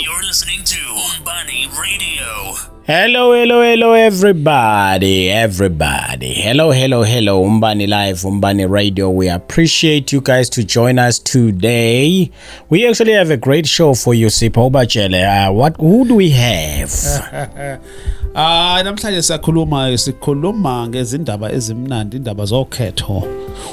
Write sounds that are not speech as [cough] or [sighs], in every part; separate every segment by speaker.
Speaker 1: You're listening to Umbani Radio.
Speaker 2: Hello, hello, hello, everybody, everybody. Hello, hello, hello, Umbani Live, Umbani Radio. We appreciate you guys to join us today. We actually have a great show for you, Sipho Bachele. Uh, what? Who do we have? [laughs]
Speaker 3: Ah namhlanje siyakhuluma sikhuluma ngezindaba ezimnandi indaba zokhetho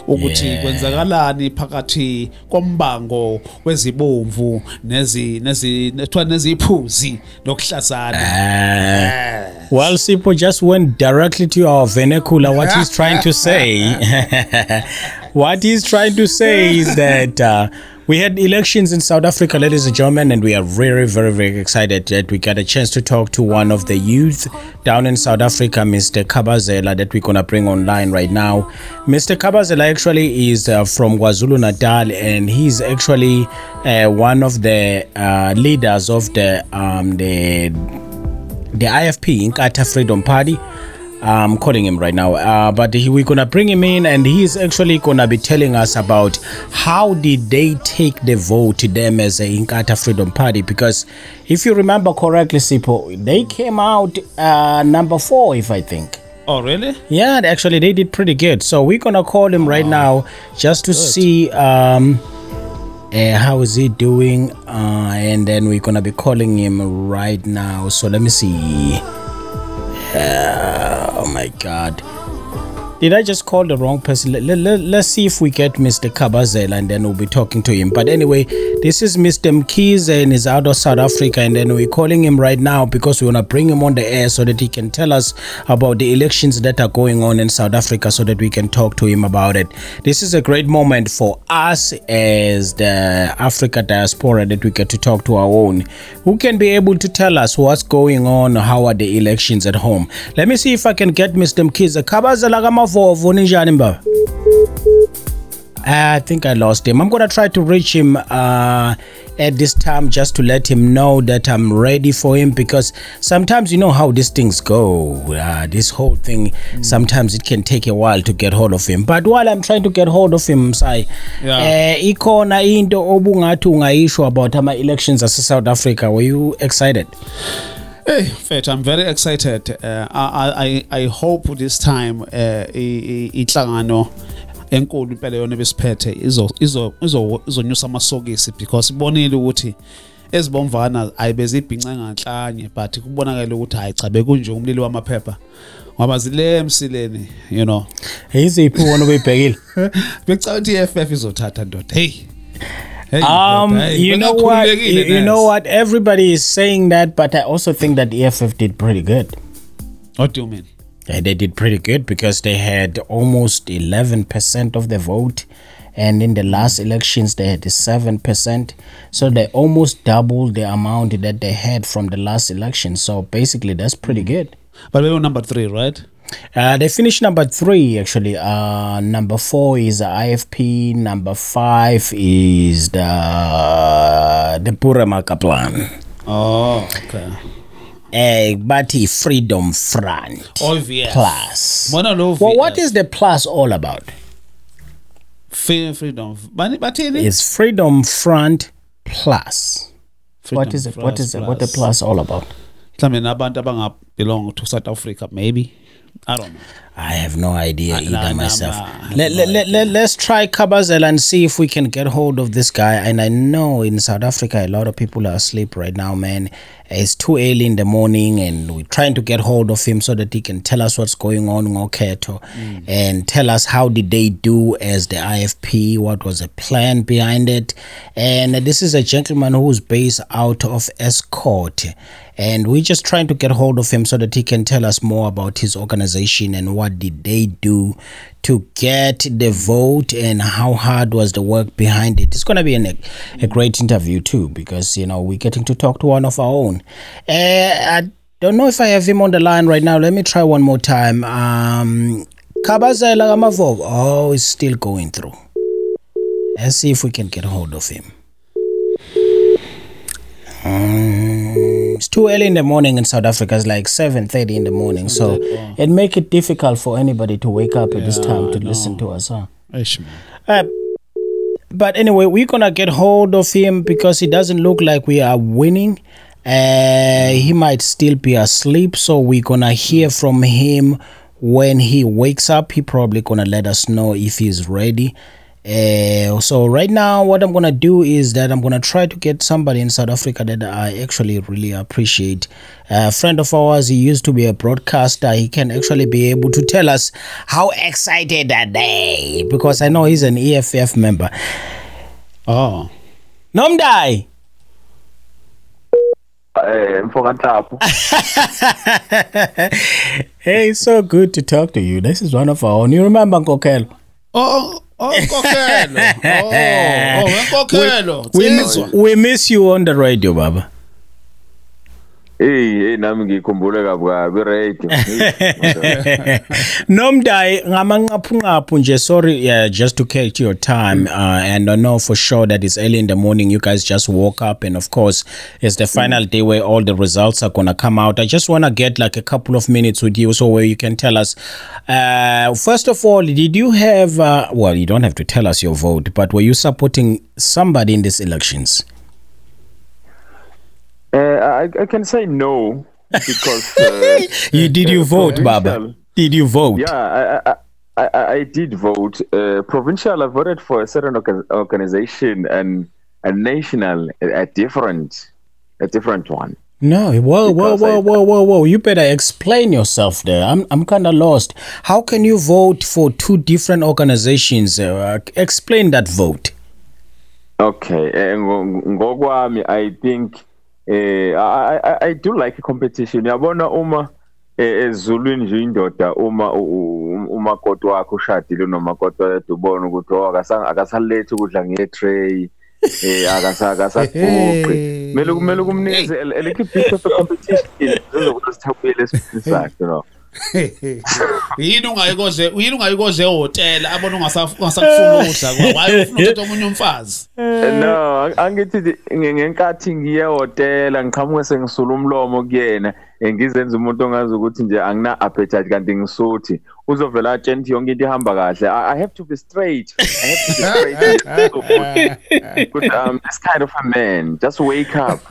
Speaker 3: ukuthi kwenzakalani phakathi kombango wezibomvu nezi nezi nethiwa neziphuzi nokuhlazana
Speaker 2: Uh, well, Sipho just went directly to our vernacular. What he's trying to say, [laughs] what he's trying to say is that uh, we had elections in South Africa, ladies and gentlemen, and we are very, very, very excited that we got a chance to talk to one of the youth down in South Africa, Mr. Kabazela, that we're gonna bring online right now. Mr. Kabazela actually is uh, from KwaZulu Natal, and he's actually uh, one of the uh, leaders of the um, the the IFP, Inkatha Freedom Party. I'm calling him right now, uh, but he, we're gonna bring him in, and he's actually gonna be telling us about how did they take the vote to them as a Inkatha Freedom Party. Because if you remember correctly, Sipho, they came out uh, number four, if I think.
Speaker 3: oh really
Speaker 2: Yeah, actually, they did pretty good. So we're gonna call him right now just to see um, uh, how is he doing, uh, and then we're gonna be calling him right now. So let me see. Uh, oh my God. Did I just call the wrong person? Let, let, let's see if we get Mr. Kabazela and then we'll be talking to him. But anyway, this is Mr. Mkize and he's out of South Africa. And then we're calling him right now because we want to bring him on the air so that he can tell us about the elections that are going on in South Africa so that we can talk to him about it. This is a great moment for us as the Africa diaspora that we get to talk to our own who can be able to tell us what's going on, how are the elections at home. Let me see if I can get Mr. Mkize. Kabazela kamavovo ninjani mbaba? I think I lost him. I'm gonna try to reach him uh, at this time just to let him know that I'm ready for him because sometimes you know how these things go. Uh, this whole thing sometimes it can take a while to get hold of him. But while I'm trying to get hold of him, say,
Speaker 3: Yeah.
Speaker 2: uh, ikhona into obungathi ungayisho about ama elections ase South Africa. Were you excited?
Speaker 3: Hey, Fet, I'm very excited. Uh, I, I, I hope this time uh, inhlangano enkulu impela yona besiphethe izo izo izo izonyusa amasokisi because ibonile ukuthi ezibomvana ayibezibhinca nganhlanye but kubonakala ukuthi hayi cha bekunje umlilo wamaphepha ngoba zile emsileni you know
Speaker 2: Yiziphi wona ubuyibhekile? [laughs]
Speaker 3: bekucabanga ukuthi iFF izothatha ndoda hey Hey,
Speaker 2: Um, you know what? You, you know what? Everybody is saying that, but I also think that EFF did pretty good.
Speaker 3: what do you mean
Speaker 2: Yeah, they did pretty good because they had almost 11% of the vote. And in the last elections, they had 7%. So they almost doubled the amount that they had from the last election. So basically, that's pretty good.
Speaker 3: but we were number 3 right
Speaker 2: Uh, they finished number three, actually. Uh, number four is IFP. Number five is the, the Puramaka plan.
Speaker 3: oh okay
Speaker 2: Uh, but Freedom Front
Speaker 3: OVF.
Speaker 2: Plus. Well, what is the plus all about?
Speaker 3: Free- freedom
Speaker 2: It's Freedom Front Plus.
Speaker 3: Freedom
Speaker 2: what is it? what is it? What the plus all about?
Speaker 3: mhlawumbe nabantu abangabelong to south africa maybe i don't know
Speaker 2: I have no idea
Speaker 3: Uh,
Speaker 2: either
Speaker 3: nah,
Speaker 2: myself.
Speaker 3: nah, I
Speaker 2: let,
Speaker 3: no
Speaker 2: let, let, let, let's try Kabazela and see if we can get hold of this guy. And I know in South Africa, a lot of people are asleep right now, man. It's too early in the morning, and we're trying to get hold of him so that he can tell us what's going on in Oketo and tell us how did they do as the IFP, what was the plan behind it. And this is a gentleman who's based out of Estcourt and we're just trying to get hold of him so that he can tell us more about his organization and what did they do to get the vote and how hard was the work behind it. It's going to be an, a great interview too because you know we're getting to talk to one of our own. Uh, i don't know if i have him on the line right now. Let me try one more time. Um kabazela oh it's still going through. Let's see if we can get hold of him it's too early in the morning in South Africa. It's like seven thirty in the morning, so it make it difficult for anybody to wake up at this time to listen to us. Huh?
Speaker 3: Man.
Speaker 2: Uh, but anyway, we're gonna get hold of him because it doesn't look like we are winning. Uh, he might still be asleep, so we're gonna hear from him when he wakes up. He probably gonna let us know if he's ready. Uh, so right now, what I'm gonna do is that I'm gonna try to get somebody in South Africa that I actually really appreciate. A friend of ours, he used to be a broadcaster. He can actually be able to tell us how excited are they because I know he's an EFF member.
Speaker 3: Oh.
Speaker 2: Nomdai.
Speaker 4: eh mfokantapu [laughs]
Speaker 2: Hey, it's so good to talk to you. This is one of our own. You remember Nkokelo?
Speaker 3: Oh, oh, inkokhelo. [laughs] Oh, oh, inkokhelo.
Speaker 2: We,
Speaker 3: Nsizwa.
Speaker 2: we miss you on the radio, Baba.
Speaker 4: Hey hey nami ngikhumbule kabi kabi radio [laughs]
Speaker 2: Nomdai ngamanqaphu nje sorry yeah just to catch your time uh, and I know for sure that it's early in the morning you guys just woke up and of course it's the final day where all the results are going to come out. I just want to get like a couple of minutes with you so where you can tell us uh, first of all did you have uh, well you don't have to tell us your vote but were you supporting somebody in these elections
Speaker 4: uh, I, I can say no because [laughs] uh,
Speaker 2: you did you
Speaker 4: uh,
Speaker 2: vote Baba did you vote
Speaker 4: yeah I, I, I, I did vote uh, provincial I voted for a certain organization and a national a, a different a different one
Speaker 2: No, whoa, whoa,
Speaker 4: Because
Speaker 2: whoa,
Speaker 4: I-
Speaker 2: whoa, whoa, whoa! You better explain yourself there. I'm, I'm kind of lost. How can you vote for two different organizations? Uh, explain that vote.
Speaker 4: Okay, eh, ngo- ngokwami I think eh I, I I do like competition. Yabona uma eh, ezulwini nje indoda uma u- u- umakoti wakho ushadile nomakoti wakhe ubona ukuthi oh akasa- akasalethi ukudla ngetray eh akasa akasaguqi. Kumele kumele kumnikeze a a little bit of a competition zokuthi sithapile esiphini sakhe you know. [laughs]
Speaker 3: yini ungayikoze yini ungayikoze ehotel abona ungasafuna ukudla? Kwa why ufuna ukuthi omunye umfazi?
Speaker 4: No angithi ngenkathi ngiye ehotel ngiqhamuke sengisula umlomo kuyena. Ngizenza umuntu ongazi ukuthi nje angina appetite kanti ngisuthi uzovela atshela ukuthi yonke into ihamba kahle I, i have to be straight i have to be straight but, [laughs] but um this kind of a man just wake up [laughs]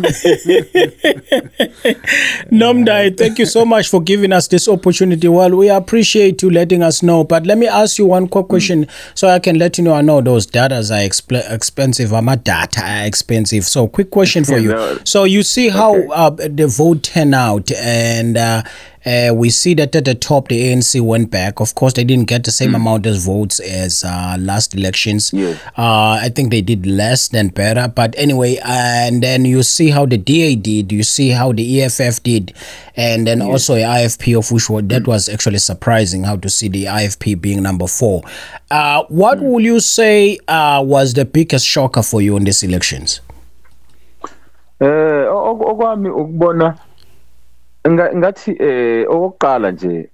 Speaker 2: Nomdai, thank you so much for giving us this opportunity. Well, we appreciate you letting us know. But let me ask you one quick question so I can let you know I know those datas are expl- expensive. My data are expensive. So, quick question for you. [laughs] So, you see how
Speaker 4: Okay.
Speaker 2: uh, the vote turnout and uh, uh, we see that at the top the ANC went back. Of course, they didn't get the same amount of votes as uh, last elections.
Speaker 4: Yes.
Speaker 2: Uh, I think they did less than better. But anyway, and then you see how the DA did, you see how the EFF did, and then also the IFP of which was, that was actually surprising how to see the IFP being number four. Uh, what will you say uh, was the biggest shocker for you in these elections?
Speaker 4: eh ok- okwami ukubona ngathi eh okokuqala nje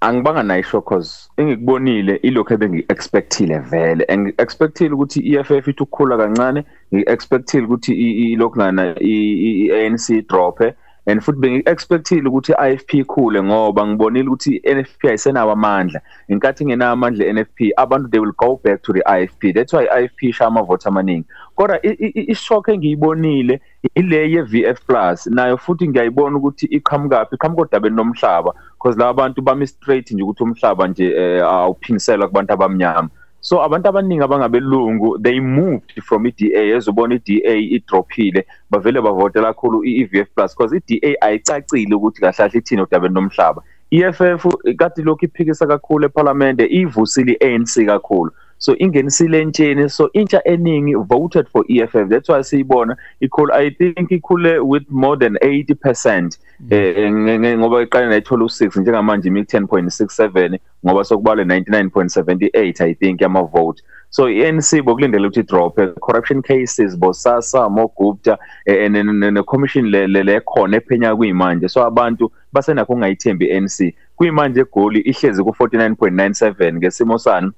Speaker 4: angibanga nayo shock cause engikubonile ilokho ebengi-expectile vele ngi-expectile ukuthi i-EFF ithi ukukhula kancane ngi-expectile ukuthi i- i- ilokhungana i-ANC drophe and futhi bengi-expectile ukuthi i-IFP ikhule ngoba ngibonile ukuthi i-NFP ayisenawo amandla. Ngenkathi ingenawo amandla i-NFP abantu they will go back to the IFP that's why i-IFP ishaya amavoti amaningi. Kodwa i- i- i- ishock engiyibonile ile ye-VF plus. Nayo futhi ngiyayibona ukuthi iqhamukaphi iqhamuka odabeni lomhlaba because laba bantu bami straight nje ukuthi umhlaba nje eh, awuphindiselwa kubantu abamnyama. So abantu abaningi abangabelungu they moved from i-DA ezobona i-DA idrophile bavele bavotela kakhulu i-VF plus because i-DA ayicacile ukuthi kahle kahle ithini odabeni lomhlaba. i-EFF kade lokhu iphikisa kakhulu eParliament ivusile i-ANC kakhulu. So ingenisile entsheni so intsha eningi voted for EFF that's why siyibona ikhulu i think ikhule with more than 80% eh nge- nge- ngoba iqala nayithola u6 njengamanje imi 10.67 ngoba sokubalwe 99.78 i think yama vote so iNC bokulindela ukuthi drop corruption cases bosasa mogupta eh, ne- ne ne- commission le le- le khona ephenya kuyimanje so abantu basenakho ungayithembi iNC kuyimanje egoli ihlezi ku 49.97 ngesimo sani.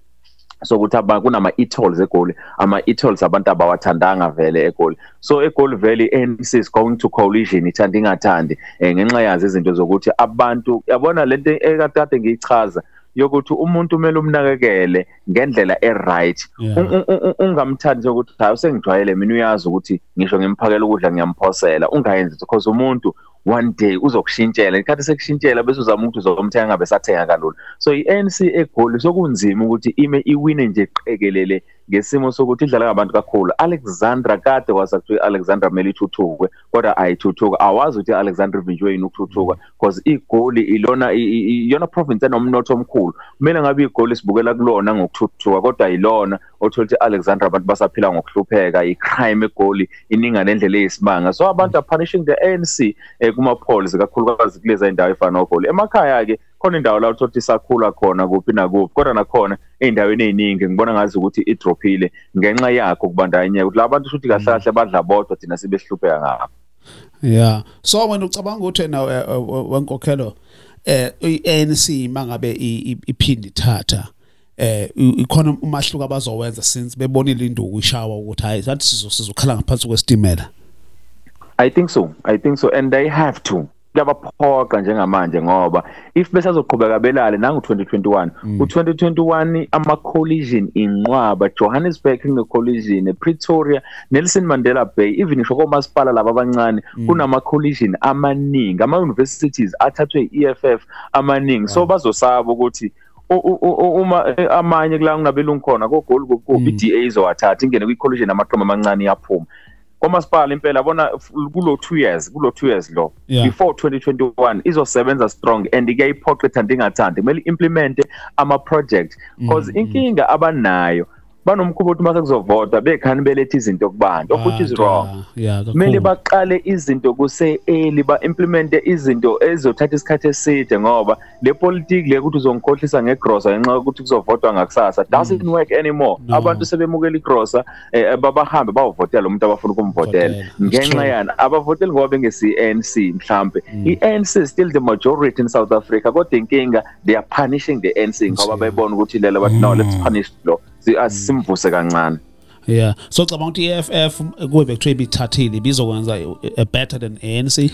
Speaker 4: Sokuthi aba kunama e-tolls egoli. Ama e-tolls abantu abawathandanga vele egoli. So egoli valley ANC is going to coalition ithanda ingathandi eh, ngenxa yazo izinto zokuthi abantu yabona lento ekade kade ngiyichaza yokuthi umuntu kumele umnakekele ngendlela eright.
Speaker 3: Yeah.
Speaker 4: Un- un- un- ungamthandi nje ukuthi hayi sengijwayele mina uyazi ukuthi ngisho ngimphakela ukudla ngiyamphosela ungayenzi because umuntu one day uzokushintshela. Ikhathi sekushintshela bese uzama ukuthi uzomthenga ngabe sathenga kalula. So i-ANC egoli sokunzima ukuthi ime iwine nje qekelele ngesimo sokuthi idlala ngabantu kakhulu. Alexandra kade kwasa kuthiwa Alexandra kumele ithuthukwe kodwa ayithuthuka awazi ukuthi Alexandra ivinjwe yini ukuthuthuka because igoli ilona i- i- i- iyona province enomnotho omkhulu. Kumele ngabe igoli sibukela kulona ngokuthuthuka kodwa yilona othola ukuthi Alexandra abantu basaphila ngokuhlupheka i-crime egoli ininga nendlela eyisimanga. So abantu are punishing the ANC eh, kuma polls kakhulukazi kulezi indawo efana nogoli. Emakhaya ke khona indawo la uthola ukuthi isakhula khona kuphi nakuphi kodwa nakhona ey'ndaweni ey'ningi ngibona ngazi ukuthi idrophile ngenxa yakho kubandakanyeka ukuthi la bantu shuthi kahle kahle badla bodwa thina sibesihlupheka ngabo
Speaker 3: yeah so wena ucabanga ukuthi na eh, eh, wenkokhelo eh iANC mangabe iphindi thatha eh ikhona umahluko abazowenza since bebonile induku ishawa ukuthi hayi sathi sizo sizokhala ngaphansi kwesitimela
Speaker 4: I think so. I think so and they have to. Kuyabaphoqa njengamanje ngoba if besazoqhubeka belale nangu 2021 u2021 ama collision inqwaba Johannesburg ine collision Pretoria Nelson Mandela Bay even ngisho komasipala laba abancane kunama collision amaningi. Ama universities athathwe EFF amaningi. So bazosaba ukuthi u- u- u- uma eh, amanye kula kunabelungu khona kogoli kokubi iDA izowathatha ingene kwi collision amaqoma amancane yaphuma kwamasipala impela bona f- kulo 2 years kulo 2 years lo
Speaker 3: Yeah.
Speaker 4: before 2021 izosebenza strong and ikayiphoqe thandi ingathandi kumele implement ama project because inkinga abanayo banomkhubo ukuthi mase kuzovota bekhani belethe izinto kubantu which is wrong.
Speaker 3: yeah
Speaker 4: kumele
Speaker 3: kakhulu.
Speaker 4: baqale izinto kuse early ba implemente izinto ezothatha isikhathi eside ngoba le politiki le ukuthi uzongikhohlisa ngegrosa ngenxa yokuthi kuzovotwa ngakusasa doesn't work anymore.
Speaker 3: No.
Speaker 4: abantu sebemukela igrosa eh, babahambe bawovotela umuntu abafuna ukumvotela.
Speaker 3: Votela. It's
Speaker 4: ngenxa
Speaker 3: true.
Speaker 4: yani abavoteli ngoba bengesi ANC mhlambe i-ANC is still the majority in South Africa kodwa inkinga they are punishing the ANC ngoba bayibona ukuthi lelo bathi no let's punish lo. Si- asimvuse kancane
Speaker 3: yeah so cabanga ukuthi iFF kube bekuthiwa ibithathile bizokwenza eh, better than ANC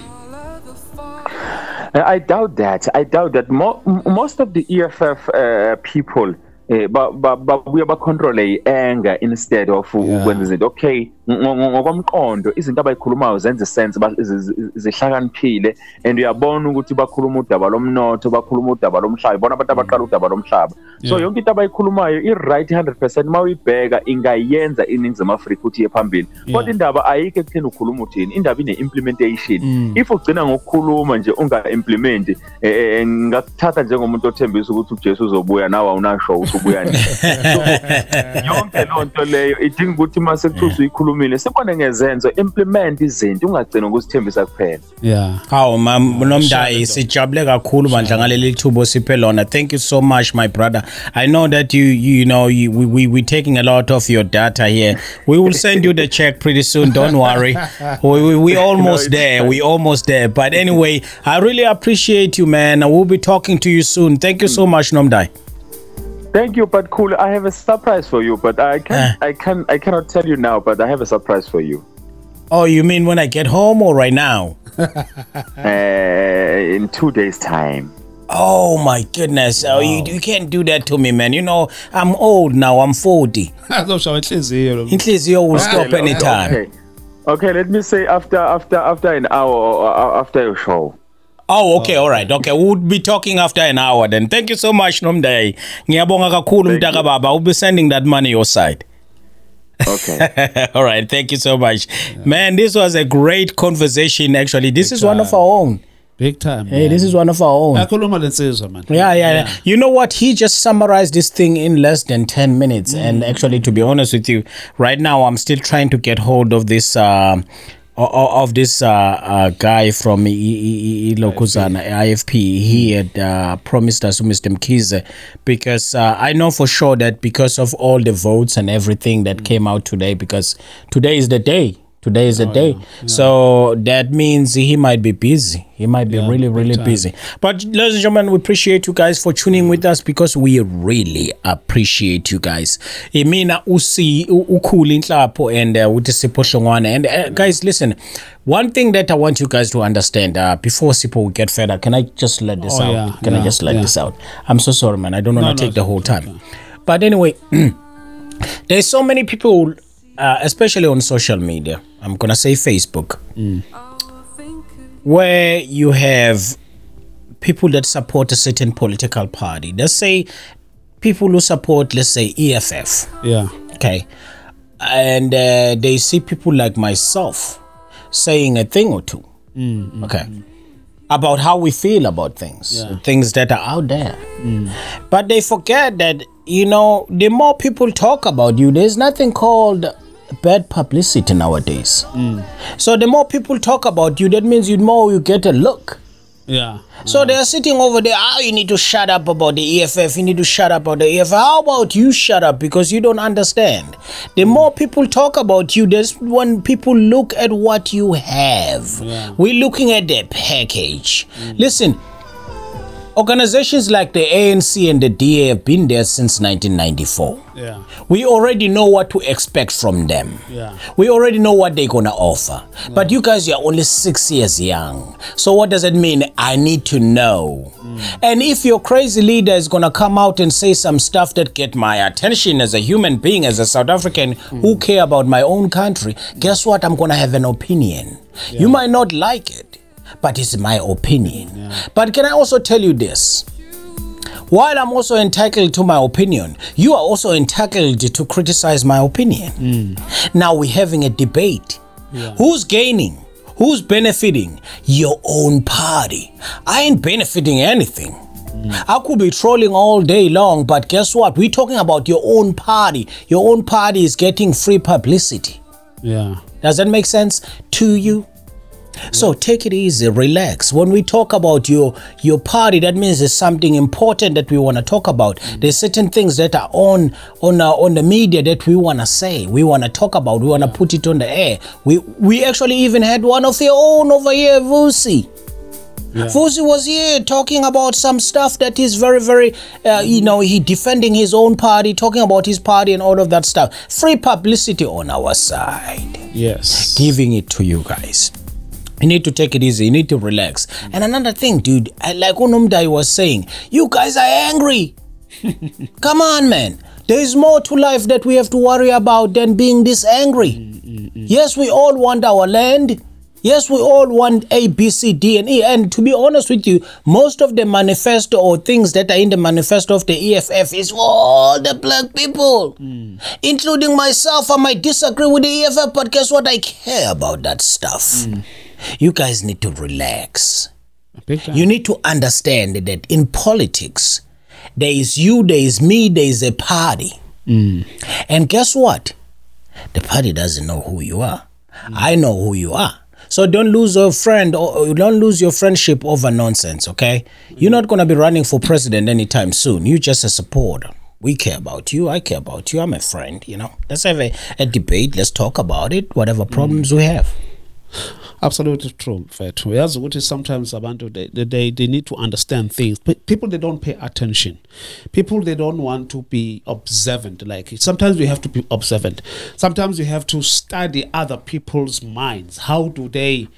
Speaker 4: I doubt that. I doubt that. Mo- most of the EFF uh, people eh, ba ba babuye bacontrol anger instead of u-
Speaker 3: Yeah.
Speaker 4: ukwenza izinto okay ngo- ngo- ngokwamqondo izinto abayikhulumayo zenza sense ba- zi- zi- zihlakaniphile and uyabona ukuthi bakhuluma udaba lomnotho bakhuluma udaba lomhlaba bona abantu abaqala udaba lomhlaba so
Speaker 3: Yeah.
Speaker 4: yonke into abayikhulumayo i-right 100% uma uyibheka ingayenza iningizimu afrika ukuthi iye phambili kodwa
Speaker 3: Yeah.
Speaker 4: indaba ayikho ekutheni ukhuluma uthini indaba ine-implementation
Speaker 3: Mm.
Speaker 4: if ugcina ngokukhuluma nje unga-implement eh, eh, ngakuthatha njengomuntu othembisa ukuthi ujesu uzobuya nawe awunasho ukuthi ubuya nini [laughs] yonke loo nto leyo idinga ukuthi uma sekuthuza uyikhulumile sibone ngezenzo implement izinto ungagcina ukusithembisa kuphela
Speaker 3: yeah
Speaker 2: Hawu mam ah, nomdayi
Speaker 3: Shame,
Speaker 2: sijabule kakhulu bandla ngaleli thubo osiphe lona. Thank you so much my brother. I know that you you, you know you, we we we taking a lot of your data here. We will send you the check pretty soon. Don't worry. [laughs] We we, we almost
Speaker 4: it's
Speaker 2: there. We almost there. But anyway, I really appreciate you man. I will be talking to you soon. Thank you so much Nomdai.
Speaker 4: Thank you but cool i have a surprise for you but i can
Speaker 2: Eh.
Speaker 4: i can i cannot tell you now but i have a surprise for you
Speaker 2: Oh, you mean when I get home or right now?
Speaker 4: uh, [laughs] in two days time
Speaker 2: Oh my goodness. Oh, you, you can't do that to me, man. You know, I'm old now. I'm 40. [laughs]
Speaker 3: azoshawa inhliziyo lo
Speaker 2: Inhliziyo will stop
Speaker 4: Okay,
Speaker 2: anytime.
Speaker 4: okay okay let me say after after after an hour or or after your show
Speaker 2: Oh, okay, all right. Okay, we'll be talking after an hour then. Thank you so much, Nomdai. Ngiyabonga kakhulu
Speaker 4: Thank
Speaker 2: mtaka
Speaker 4: you.
Speaker 2: baba. I'll be sending that money your side.
Speaker 4: okay [laughs]
Speaker 2: all right, thank you so much. Man, this was a great conversation actually. This is one of our own.
Speaker 3: big time
Speaker 2: Hey, this is one of our own.
Speaker 3: akhuluma lensizwa man
Speaker 2: Yeah, yeah, yeah. You know what? He just summarized this thing in less than 10 minutes. And actually, to be honest with you, right now, I'm still trying to get hold of this. Um, o- o- of this uh, uh, guy from Ilokuzana, IFP, he had uh, promised us Mr. Mkize because uh, I know for sure that because of all the votes and everything that came out today, because today is the day Today is a
Speaker 3: Oh,
Speaker 2: day.
Speaker 3: yeah, yeah.
Speaker 2: So that means he might be busy. He might be
Speaker 3: Yeah,
Speaker 2: really, really
Speaker 3: time.
Speaker 2: busy. But ladies and gentlemen, we appreciate you guys for tuning with us because we really appreciate you guys. Imina usi u- ukhulu inhlapho and uh, uthi Sipho Hlongwane. And uh, guys, listen, one thing that I want you guys to understand uh, before Sipho we get further, can I just let this
Speaker 3: Oh,
Speaker 2: out? can I just let this out? I'm so sorry, man. I don't want to
Speaker 3: No, no,
Speaker 2: take the whole
Speaker 3: okay,
Speaker 2: time. But anyway, [clears throat] there's so many people, uh, especially on social media. I'm gonna say Facebook, mm. where you have people that support a certain political party. Let's say people who support, let's say EFF.
Speaker 3: Yeah.
Speaker 2: Okay, and uh, they see people like myself saying a thing or two. Mm, okay. Mm, about how we feel about things,
Speaker 3: Yeah.
Speaker 2: things that are out there. But they forget that, you know, the more people talk about you, there's nothing called bad publicity nowadays. So the more people talk about you, that means you more you get a look.
Speaker 3: Yeah.
Speaker 2: So they're sitting over there. Ah, you need to shut up about the EFF. You need to shut up about the EFF. How about you shut up because you don't understand? The more people talk about you, there's when people look at what you have.
Speaker 3: Yeah.
Speaker 2: We're looking at the package. Listen, organizations like the ANC and the DA have been there since 1994.
Speaker 3: Yeah.
Speaker 2: We already know what to expect from them.
Speaker 3: Yeah.
Speaker 2: We already know what they're gonna offer. But you guys you're only six years young. So what does it mean? I need to know. Mm. And if your crazy leader is gonna come out and say some stuff that get my attention as a human being, as a South African who mm. care about my own country, guess what? I'm gonna have an opinion. You might not like it, but it's my opinion. But can I also tell you this? While I'm also entitled to my opinion, you are also entitled to criticize my opinion. Mm. Now we're having a debate. Who's gaining? Who's benefiting? Your own party. I ain't benefiting anything. Mm. I could be trolling all day long, but guess what? We're talking about your own party. Your own party is getting free publicity.
Speaker 3: Yeah.
Speaker 2: Does that make sense to you? So take it easy, relax. When we talk about your your party, that means there's something important that we want to talk about. There's certain things that are on on uh, on the media that we want to say, we want to talk about, we want to put it on the air. We we actually even had one of your own over here, Vusi. Vusi was here talking about some stuff that is very, very, uh, you know, he defending his own party, talking about his party and all of that stuff. Free publicity on our side
Speaker 3: Yes.
Speaker 2: giving it to you guys. You need to take it easy. You need to relax. Mm. And another thing, dude, I, like Unumdai was saying, you guys are angry. [laughs] Come on, man. There is more to life that we have to worry about than being this angry. Mm, mm, yes, we all want our land. Yes, we all want A, B, C, D, and E. And to be honest with you, most of the manifesto or things that are in the manifesto of the EFF is for all the black people, including myself. I might disagree with the EFF, but guess what? I care about that stuff. You guys need to relax. You need to understand that in politics, there is you, there is me, there is a party. Mm. And guess what? The party doesn't know who you are. Mm. I know who you are. So don't lose your friend or don't lose your friendship over nonsense, okay? You're not going to be running for president anytime soon. You're just a supporter. We care about you. I care about you. I'm a friend, you know. Let's have a, a debate. Let's talk about it, whatever mm. problems we have.
Speaker 3: Absolutely true mfethu uyazi ukuthi sometimes abantu they- they, they need to understand things. People they don't pay attention. People they don't want to be observant. Like sometimes we have to be observant. Sometimes we have to study other people's minds. How do they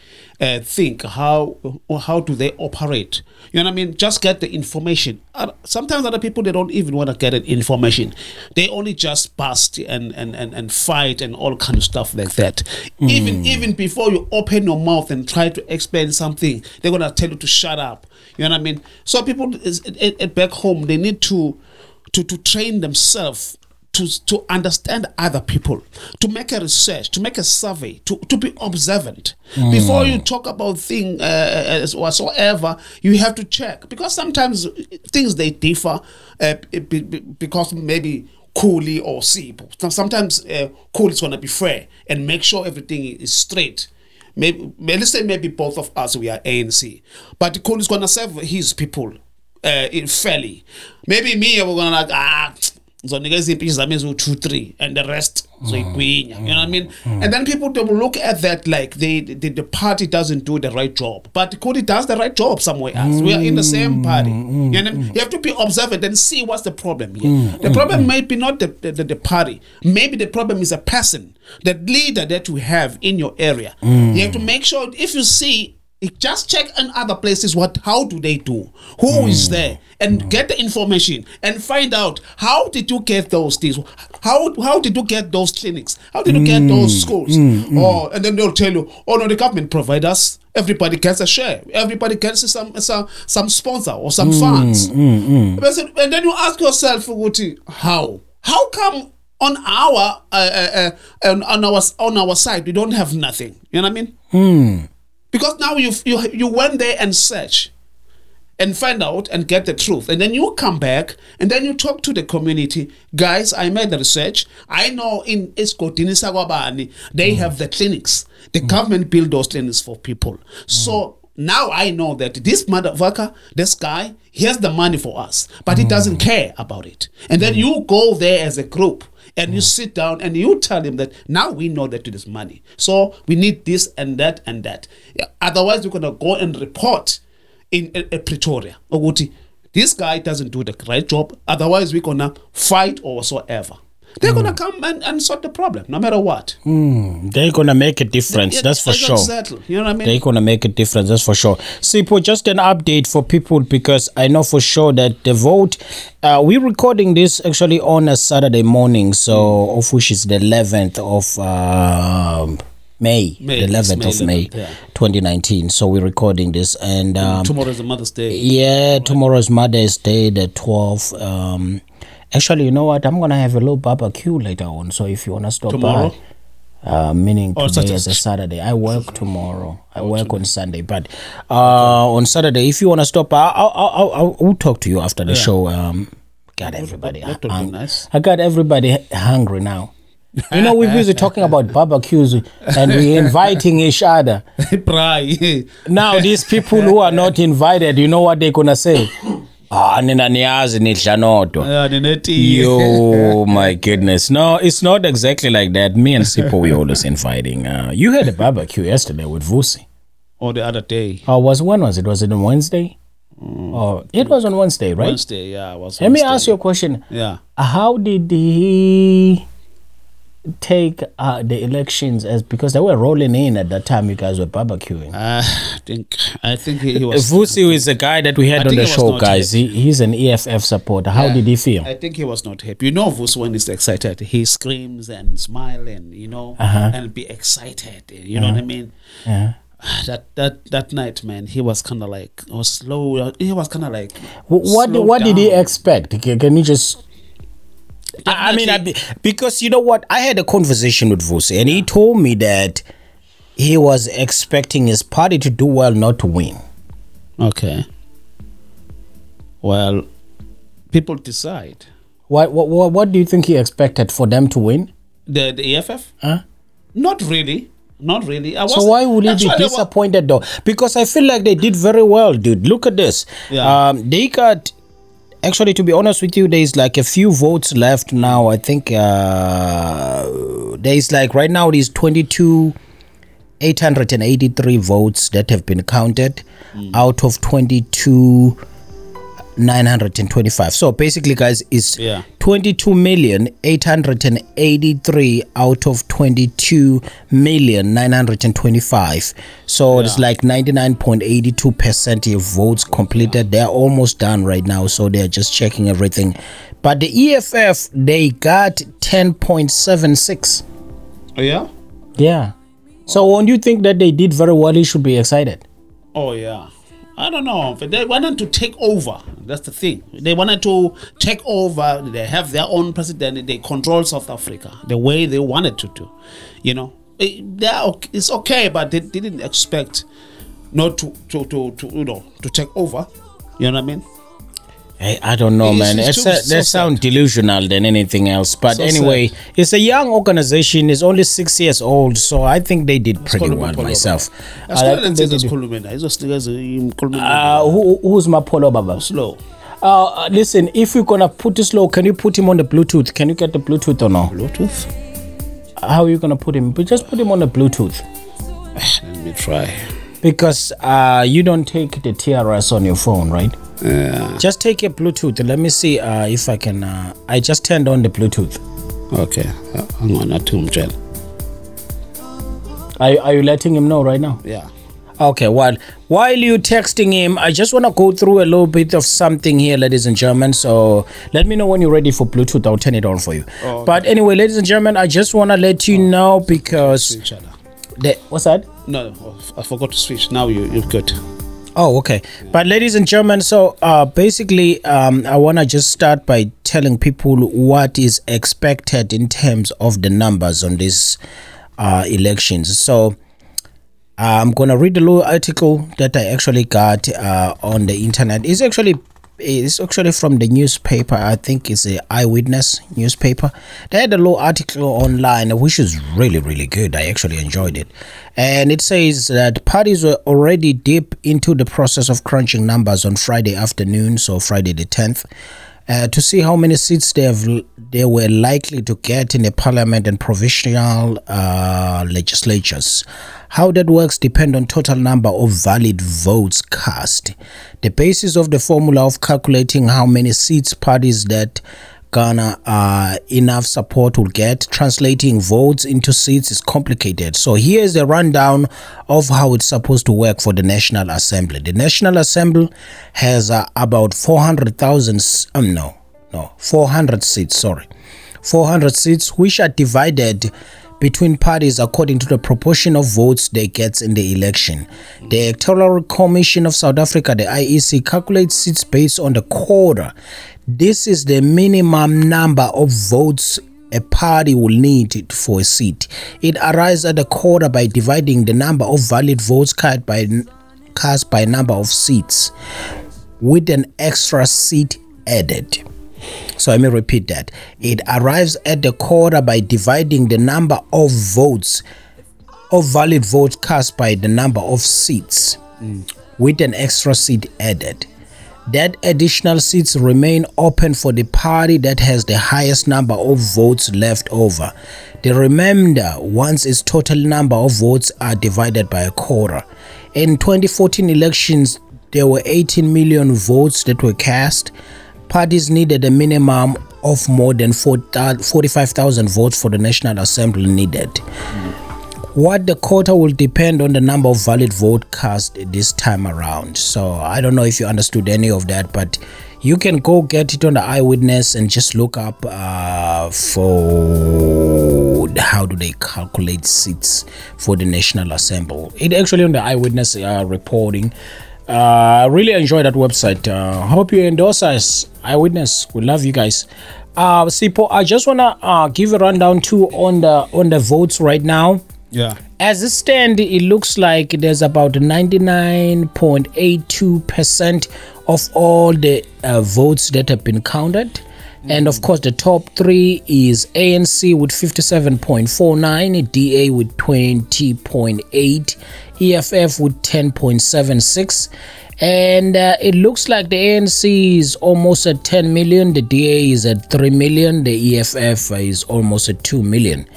Speaker 3: uh, think how how do they operate? You know what i mean? Just get the information. Sometimes other people they don't even want to get the information. They only just bust and and and, and fight and all kind of stuff like that. Even even before you open your mouth and try to explain something they're gonna tell you to shut up. You know what i mean? So people is, at, at back home they need to to to train themselves to, to understand other people, to make a research, to make a survey, to, to be observant. Before you talk about thing uh, whatsoever, you have to check because sometimes things they differ uh, be- be- because maybe Kuli or Sip. Sometimes uh, Kuli is gonna be fair and make sure everything is straight. Maybe, let's say maybe both of us we are ANC, but Kuli is gonna serve his people uh, in fairly. Maybe me, we're gonna like ah, ngizonikeza impilo zami eziwu-two three and the rest mm. zoyigwinya you know what i mean? Mm. And then people they will look at that like the, the, the party doesn't do the right job but Kodi does the right job somewhere else. We are in the same mm. party. You, know what I mean? you have to be observant and see what's the problem here. The problem may be not the, the, the party. Maybe the problem is a person the leader that you have in your area. You have to make sure if you see just check in other places what how do they do? Who is hmm. there? And hmm. get the information and find out how did you get those things? How how did you get those clinics? How did you get hmm. those schools? Oh and then they'll tell you oh no the government provide us. Everybody gets a share. Everybody gets some some some sponsor or some funds. And then you ask yourself how? How come on our uh, uh, uh, on, on our on our side we don't have nothing? You know what i mean because now you you you went there and search and find out and get the truth. And then you come back and then you talk to the community. Guys i made the research. I know in esigodini sakwabani they mm. have the clinics. The mm. government build those clinics for people. Mm. So now i know that this motherfucker this guy he has the money for us but he doesn't care about it. And then you go there as a group and you sit down and you tell him that now we know that it is money. So we need this and that and that. Yeah, otherwise we're going to go and report in uh, uh, pretoria this guy doesn't do the right job. Otherwise we're going to fight or whatsoever they're going to come and, and sort the problem no matter what
Speaker 2: They're gonna make a difference.
Speaker 3: Yeah,
Speaker 2: that's for sure.
Speaker 3: got settled, you know what i mean
Speaker 2: They're gonna make a difference. That's for sure. Sipho, just an update for people because I know for sure that the vote. Uh, we're recording this actually on a Saturday morning, so of which is the 11th of um May,
Speaker 3: May,
Speaker 2: the 11th
Speaker 3: May
Speaker 2: of May,
Speaker 3: yeah.
Speaker 2: 2019. So we're recording this, and um,
Speaker 3: tomorrow is the mother's day
Speaker 2: yeah, tomorrow's Mother's Day, the 12th. Um, actually, you know what? I'm gonna have a little barbecue later on. So if you wanna stop
Speaker 3: Tomorrow?
Speaker 2: by. Uh, meaning
Speaker 3: Oh,
Speaker 2: today is a Saturday. I work tomorrow. I work on Sunday, but uh, on Saturday, if you want to stop, I'll, I'll, I'll, I'll talk to you after the show. Um, got everybody.
Speaker 3: that would be
Speaker 2: hung-
Speaker 3: nice.
Speaker 2: I got everybody hungry now. You know, we're busy talking about barbecues and we're [laughs] inviting each other. Now, these people who are not invited, you know what they're gonna say? Ah, nina niyazi nidla nodwa.
Speaker 3: Yeah, nineti.
Speaker 2: Yo, [laughs] my goodness. No, it's not exactly like that. Me and Sipho, we always inviting. Uh, you had a barbecue yesterday with Vusi.
Speaker 3: or the other day
Speaker 2: Oh, was when was it? Was it on Wednesday? Oh, it was on Wednesday, right?
Speaker 3: wednesday yeah it was
Speaker 2: Let me ask you a question.
Speaker 3: yeah
Speaker 2: How did he take uh, the elections as because they were rolling in at that time? You guys were barbecuing.
Speaker 3: Uh, I think I think he, he was.
Speaker 2: Vusi is the guy that we had
Speaker 3: I
Speaker 2: on the
Speaker 3: he
Speaker 2: show, guys. He, he's an EFF supporter. How did he feel?
Speaker 3: I think he was not happy. You know, Vus when he's excited, he screams and smile and you know
Speaker 2: Uh-huh.
Speaker 3: and be excited. You know what I mean?
Speaker 2: Yeah. [sighs]
Speaker 3: That that that night, man, he was kind of like was slow. He was kind of like
Speaker 2: Wh- What
Speaker 3: slowed
Speaker 2: what did he expect? Can, can you just? I, I mean, I, be- because you know what, I had a conversation with Vusi, and he told me that he was expecting his party to do well, not to win.
Speaker 3: Okay. Well, people decide.
Speaker 2: What what what, what do you think he expected for them to win?
Speaker 3: The the EFF?
Speaker 2: Huh?
Speaker 3: Not really. Not really. I was,
Speaker 2: So why would he be
Speaker 3: actually, I wa-
Speaker 2: disappointed though? Because I feel like they did very well, dude. Look at this.
Speaker 3: Yeah.
Speaker 2: Um, they got actually, to be honest with you, there's like a few votes left now. I think uh, there's like right now there's 22, 883 votes that have been counted out of 22. 925 so basically guys is
Speaker 3: Yeah.
Speaker 2: 22 million 883 out of 22 million 925 so it's like 99.82 percent of votes completed. They're almost done right now so they're just checking everything. But the eff they got 10.76
Speaker 3: Oh, yeah?
Speaker 2: yeah. So when you think that they did very well? You should be excited.
Speaker 3: Oh yeah. I don't know. They wanted to take over. That's the thing. They wanted to take over. They have their own president. They control South Africa the way they wanted to do. You know, eh, It- ok- it's okay, but they didn't expect not to to to, to you know to take over. You know what I mean?
Speaker 2: Hey, I don't know,
Speaker 3: It's-
Speaker 2: man.
Speaker 3: it's
Speaker 2: It's
Speaker 3: too-
Speaker 2: a, they sound delusional than anything else. But
Speaker 3: So
Speaker 2: anyway,
Speaker 3: sad.
Speaker 2: it's a young organization. It's only six years old, so I think they did pretty well myself.
Speaker 3: Baba.
Speaker 2: I
Speaker 3: Asikhulele
Speaker 2: think they
Speaker 3: insizwa
Speaker 2: did-
Speaker 3: sikhulume naye. Izosinikeza imkhulumo
Speaker 2: Uh, who, who's Mapolo Baba?
Speaker 3: slow.
Speaker 2: Uh, uh, listen, if you're gonna put this low, can you put him on the Bluetooth? Can you get the Bluetooth or no?
Speaker 3: Bluetooth.
Speaker 2: How are you gonna put him? But just put him on the Bluetooth
Speaker 3: Let me try.
Speaker 2: Because uh, you don't take the TRS on your phone, right?
Speaker 3: Yeah.
Speaker 2: Just take a Bluetooth. Let me see uh, if I can. Uh, I just turned on the Bluetooth.
Speaker 3: Okay. On, not too gel.
Speaker 2: Are, are you letting him know right now?
Speaker 3: Yeah.
Speaker 2: Okay, well, while you texting him, I just want to go through a little bit of something here, ladies and gentlemen. So let me know when you're ready for Bluetooth. I'll turn it on for you.
Speaker 3: Oh, okay.
Speaker 2: But anyway, ladies and gentlemen, I just want to let you know because. The, what's that?
Speaker 3: No, I forgot to switch. Now you you're good.
Speaker 2: Oh, okay. But ladies and gentlemen, so uh, basically, um, I want to just start by telling people what is expected in terms of the numbers on these uh, elections. So I'm gonna read a little article that I actually got uh, on the internet. It's actually it's actually from the newspaper. I think it's a eyewitness newspaper. They had a little article online which is really really good. I actually enjoyed it, and it says that parties were already deep into the process of crunching numbers on Friday afternoon, so Friday the 10th. Uh, to see how many seats they have they were likely to get in the parliament and provisional uh, legislatures. How that works depend on total number of valid votes cast. The basis of the formula of calculating how many seats parties that garner uh, enough support will get, translating votes into seats is complicated. So here's a rundown of how it's supposed to work for the National Assembly. The National Assembly has uh, about 400,000, um, no, no, 400 seats, sorry. 400 seats which are divided between parties according to the proportion of votes they get in the election. The Electoral Commission of South Africa, the IEC, calculates seats based on the quota. This is the minimum number of votes a party will need for a seat. It arrives at the quota by dividing the number of valid votes cast by cast by number of seats with an extra seat added. So let me repeat that. It arrives at the quota by dividing the number of votes of valid votes cast by the number of seats with an extra seat added. That additional seats remain open for the party that has the highest number of votes left over. The remainder once its total number of votes are divided by a quarter. In 2014 elections, there were 18 million votes that were cast. Parties needed a minimum of more than 4 45,000 votes for the National Assembly needed. What the quota will depend on the number of valid votes cast this time around. So I don't know if you understood any of that, but you can go get it on the eyewitness and just look up uh, for how do they calculate seats for the National Assembly. It actually on the eyewitness uh, reporting. Uh, I really enjoy that website. Uh, hope you endorse us, eyewitness. We love you guys. Uh, Sipho, I just wanna uh, give a rundown too on the on the votes right now.
Speaker 3: Yeah.
Speaker 2: As it stand, it looks like there's about 99.82% of all the uh, votes that have been counted. And of course, the top three is ANC with 57.49, DA with 20.8, EFF with 10.76. And uh, it looks like the ANC is almost at 10 million, the DA is at 3 million, the EFF is almost at 2 million.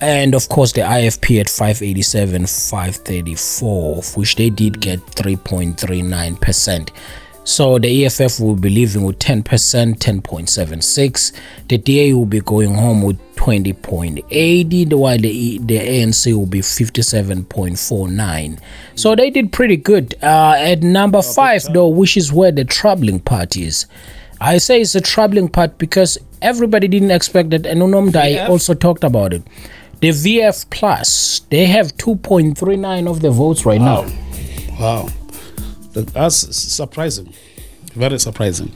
Speaker 2: And of course the IFP at 587 534 of which they did get 3.39% so the EFF will be leaving with 10% 10.76 the DA will be going home with 20.80 while the, the ANC will be 57.49 so they did pretty good. Uh, at number 5 though which is where the troubling part is. I say it's a troubling part because everybody didn't expect that and Unomdai also talked about it. The VF Plus, they have 2.39 of the votes right now.
Speaker 3: Wow. Th- That's surprising. Very surprising.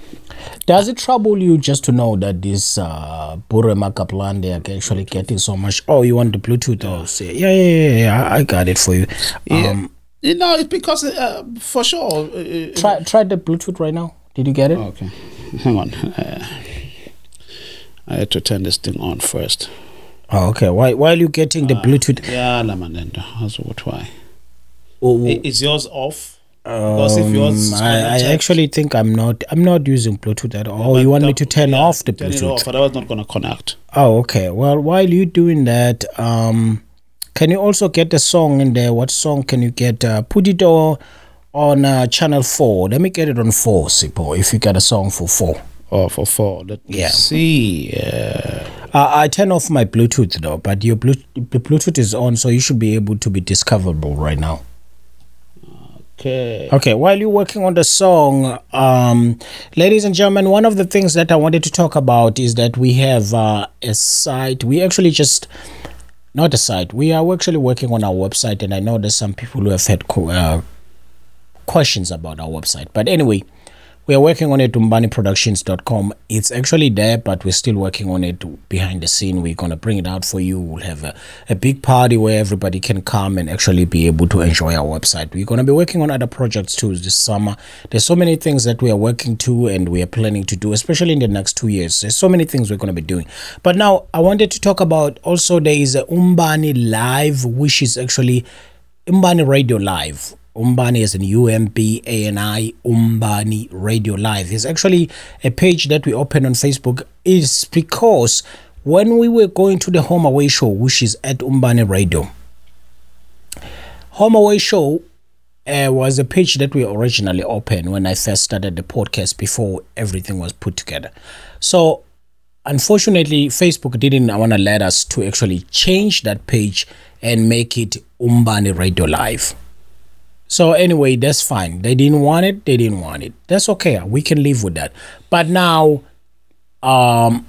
Speaker 2: Does it trouble you just to know that this uh, Burema Kaplan, they are actually getting so much? Oh, you want the Bluetooth? Oh, say, yeah, yeah, yeah, yeah, I I got it for you. Um,
Speaker 3: You know, it's because uh, for sure. Uh, uh,
Speaker 2: try, try the Bluetooth right now. Did you get it?
Speaker 3: okay. Hang on. Uh, I had to turn this thing on first.
Speaker 2: Oh, okay. While, while you're getting the Bluetooth,
Speaker 3: Yeah, la manendo. That's what why.
Speaker 2: oh,
Speaker 3: I- Is yours off? Because if yours
Speaker 2: Um,
Speaker 3: is
Speaker 2: I, I actually think I'm not. I'm not using Bluetooth at all. You want me to turn
Speaker 3: Yeah,
Speaker 2: off the
Speaker 3: turn it
Speaker 2: Bluetooth?
Speaker 3: off, otherwise not gonna connect.
Speaker 2: Oh, okay. Well, while you're doing that, um, can you also get the song in there? What song can you get? Uh, put it on on uh, channel four. Let me get it on four, Sipho. If you get a song for four.
Speaker 3: Oh, for four. Let me
Speaker 2: Yeah.
Speaker 3: see. Uh,
Speaker 2: Uh, I turn off my Bluetooth though, but your Bluetooth, the Bluetooth is on, so you should be able to be discoverable right now.
Speaker 3: Okay.
Speaker 2: Okay, while you're working on the song, um, ladies and gentlemen, one of the things that I wanted to talk about is that we have uh, a site. We actually just not a site. We are actually working on our website, and I know there's some people who have had co- uh, questions about our website. But anyway, we are working on it umbaniproductions.com. It's actually there, but we're still working on it behind the scene. We're going to bring it out for you. We'll have a, a big party where everybody can come and actually be able to enjoy our website. We're going to be working on other projects too this summer. There's so many things that we are working to and we are planning to do, especially in the next two years. There's so many things we're going to be doing. But now I wanted to talk about also there is a Umbani Live, which is actually Umbani Radio Live. Umbani is in U M B A N I Umbani Radio Live. It's actually a page that we opened on Facebook. It's because when we were going to the Home Away show, which is at Umbani Radio, Home Away show uh, was a page that we originally opened when I first started the podcast before everything was put together. So unfortunately facebook didn't want to let us to actually change that page and make it umbani radio live so anyway that's fine. They didn't want it they didn't want it. That's okay. We can live with that. But now um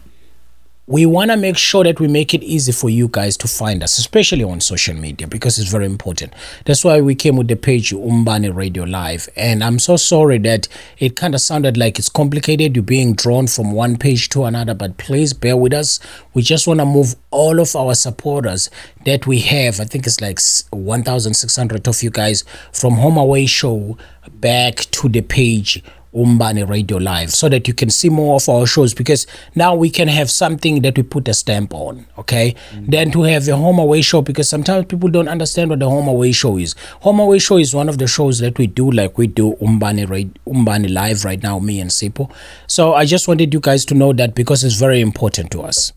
Speaker 2: we want to make sure that we make it easy for you guys to find us, especially on social media, because it's very important. That's why we came with the page Umbani Radio Live. And I'm so sorry that it kind of sounded like it's complicated. You're being drawn from one page to another, but please bear with us. We just want to move all of our supporters that we have. I think it's like s- 1,600 of you guys from Home Away Show back to the page Umbani Radio Live so that you can see more of our shows because now we can have something that we put a stamp on, okay? Mm. Then to have a home away show because sometimes people don't understand what the home away show is. Home away show is one of the shows that we do like we do Umbani Ra- Umbani Live right now, me and Sipho. So I just wanted you guys to know that because it's very important to us.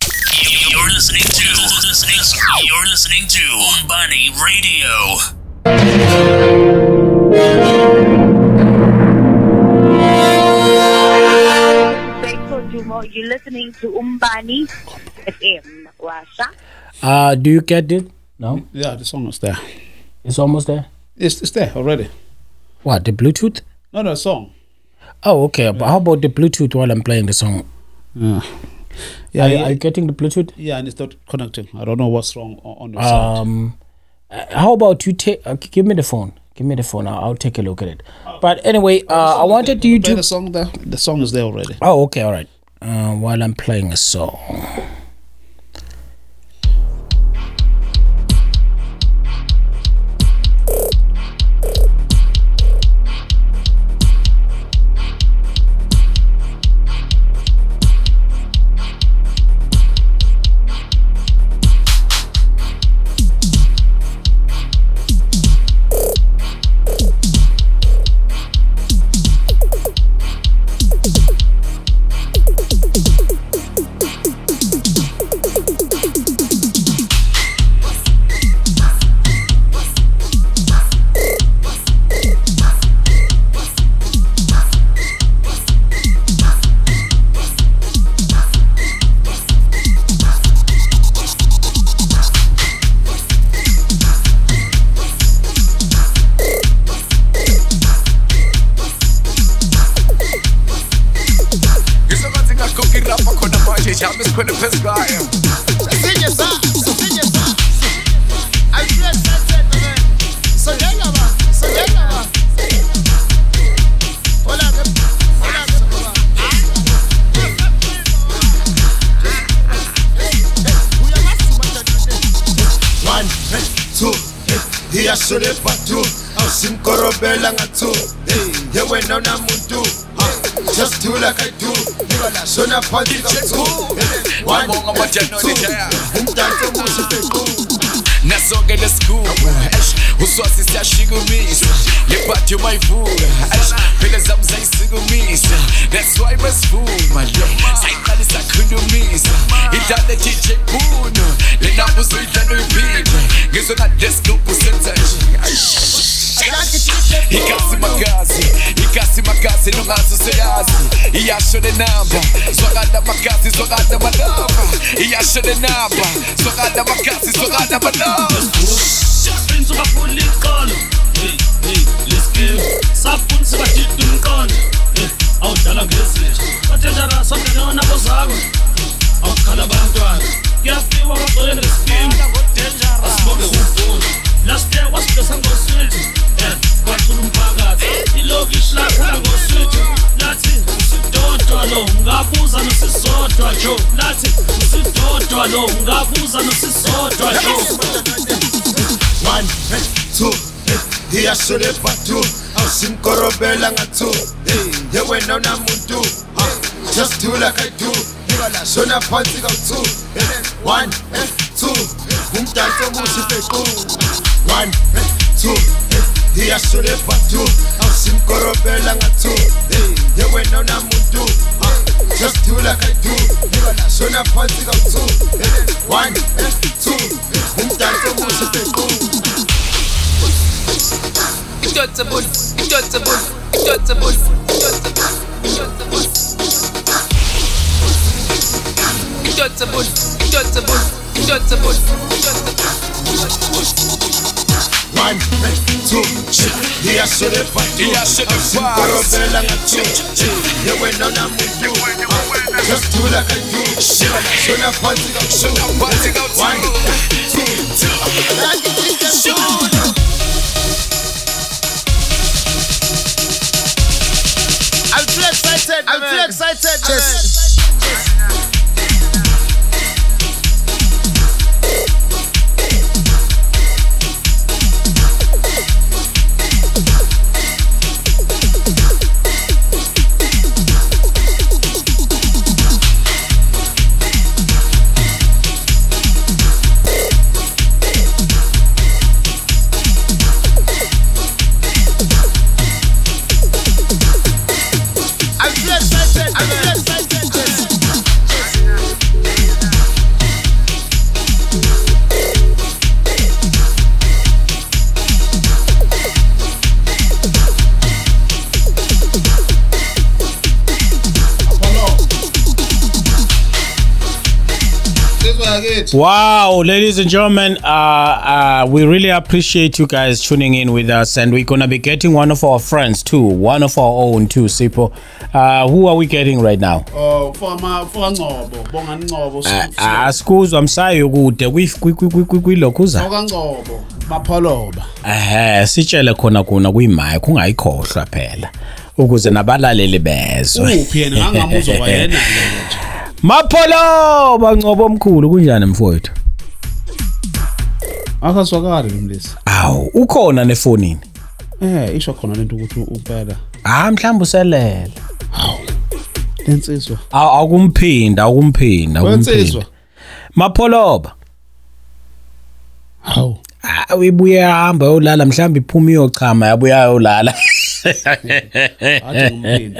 Speaker 1: You're listening to. Listening, you're listening to Umbani Radio.
Speaker 5: You're listening to Umbani FM. Washa.
Speaker 2: Uh do you get it? No?
Speaker 3: Yeah, the song is there.
Speaker 2: It's almost there.
Speaker 3: It's, it's there already.
Speaker 2: What, the Bluetooth?
Speaker 3: No, no, song.
Speaker 2: Oh, okay. But how about the Bluetooth while I'm playing the song?
Speaker 3: Yeah. Yeah,
Speaker 2: Are,
Speaker 3: yeah,
Speaker 2: are you getting the Bluetooth?
Speaker 3: yeah, and it's not connecting. I don't know what's wrong on, on your side.
Speaker 2: Um, uh, how about you take? Uh, give me the phone. Give me the phone. I'll, I'll take a look at it. But anyway, uh, I wanted you
Speaker 3: Play
Speaker 2: to.
Speaker 3: the song there. The song is there already.
Speaker 2: Oh, okay, all right. Uh, while I'm playing a song.
Speaker 6: ndugu zenzaje ikasi makazi ikasi makazi nongazo seyazi iyasho le namba zwakada makazi zwakada manamba iyasho le namba zwakada makazi zwakada manamba
Speaker 1: safuni sibadida umqondo awudlala ngezinja bathenjara sonke nonabo zakho awukhala abantwana kuyafiwa bagcwele ngeskimu asiboke ufuni last year wasibesa ngoswethi eh kwacula umphakathi. Ilokishi lakhala ngoswethi lathi usidodwa lo ungabuza nosisodwa jo. Lathi usidodwa lo ungabuza nosisodwa jo.
Speaker 7: One hey, two hey, iyasho lebhadu awusimkorobela nga-two hey, ye wena unamuntu ah, just do like i do shona phansi kawu-two one hey, two. Umdanso omuhle fequ one hey, two. Hey, iyasho lebhadu awusimkorobela nga-two hey, ye wena unamuntu just do like i do. Shona phansi kawu-two one hey, two. Umdanso omuhle fequ
Speaker 6: Dotable, dotable, dotable, dotable, dotable, dotable, dotable,
Speaker 7: one, two, iyasho lebhadu
Speaker 6: Iyasho le
Speaker 7: awusimkorobela nga-two ye wena unamuntu ah, just do like i do shona phansi kawu-two
Speaker 6: Party go
Speaker 7: one,
Speaker 6: to
Speaker 7: two,
Speaker 8: I'm too excited. I'm too excited.
Speaker 2: Wow, ladies and gentlemen, uh, uh, we really appreciate you guys tuning in with us, and we're gonna be getting one of our friends too, one of our own too, Sipo. Uh, who are we getting right now?
Speaker 3: For ama for Ngcobo, bonga Ngcobo.
Speaker 2: Asikuzwa msayo kude kwilokhuza.
Speaker 3: Bonga mapholoba.
Speaker 2: Eh, sitshele khona kuna kuyimaya kungayikhohlwa phela ukuze nabalaleli bezwe.
Speaker 3: Uphi yena ngangamuzwa wayena nje. [laughs]
Speaker 2: Mapholo bangcobo omkhulu kunjani mfowethu?
Speaker 3: Akazwakali umlisi.
Speaker 2: Awu, ukhona nefonini.
Speaker 3: Eh, isho khona lento ukuthi upela.
Speaker 2: Ah, mhlawumbe uselela.
Speaker 3: Lensizwa.
Speaker 2: Aw- Akumphinda, akumphinda, akumphinda. Mapholoba.
Speaker 3: Hawu.
Speaker 2: Ah, uyibuye hamba yolala mhlawumbe iphuma iyochama yabuya yolala. [laughs]
Speaker 3: Ngumphindi.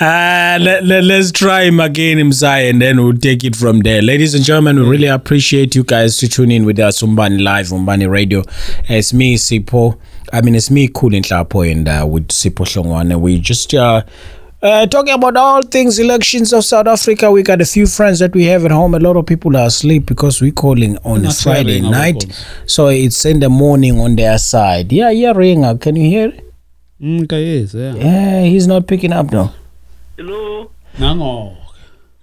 Speaker 2: Uh, let, let, let's try him again, Mzai, and then we'll take it from there. Ladies and gentlemen, we really appreciate you guys to tune in with us, Umbani Live, Umbani Radio. It's me, Sipho. I mean, it's me, Cool in Klapo, and uh, with Sipho and We just uh, uh, talking about all things elections of South Africa. We got a few friends that we have at home. A lot of people are asleep because we're calling on a Friday night. So it's in the morning on their side. Yeah, yeah, Ringa. Can you hear? it?
Speaker 3: Mm, kayezi, yeah.
Speaker 2: Yeah, he's not picking up now.
Speaker 1: Hello.
Speaker 3: Nango.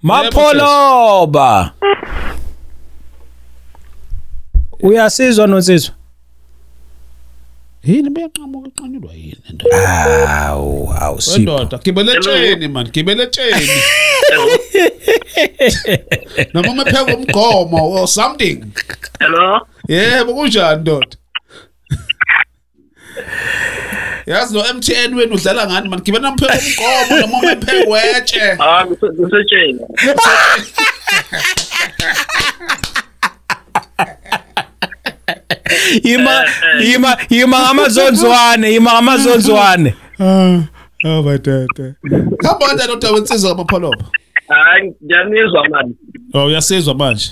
Speaker 2: mapholoba uyasizwa nosizwa
Speaker 3: Yini beyanqamuka qanilwa yini lento?
Speaker 2: awu awu sipho
Speaker 3: Wendoda, gibeletsheni man, gibeletsheni. [laughs] Noma umepheka umgomo or something.
Speaker 1: Hello.
Speaker 3: Yebo kunjani ndoda? Yazi lo MTN wenu udlala ngani man? Gibe nampheka umgomo noma umepheka wetshe.
Speaker 1: Ah, ngisetshela. [laughs] [laughs]
Speaker 2: ima ima ima amazonzwane ima amazonzwane ah
Speaker 3: oh my dad kabona lo dad wensizwa amapholopo
Speaker 9: hayi ngiyanizwa manje
Speaker 3: oh uyasizwa manje?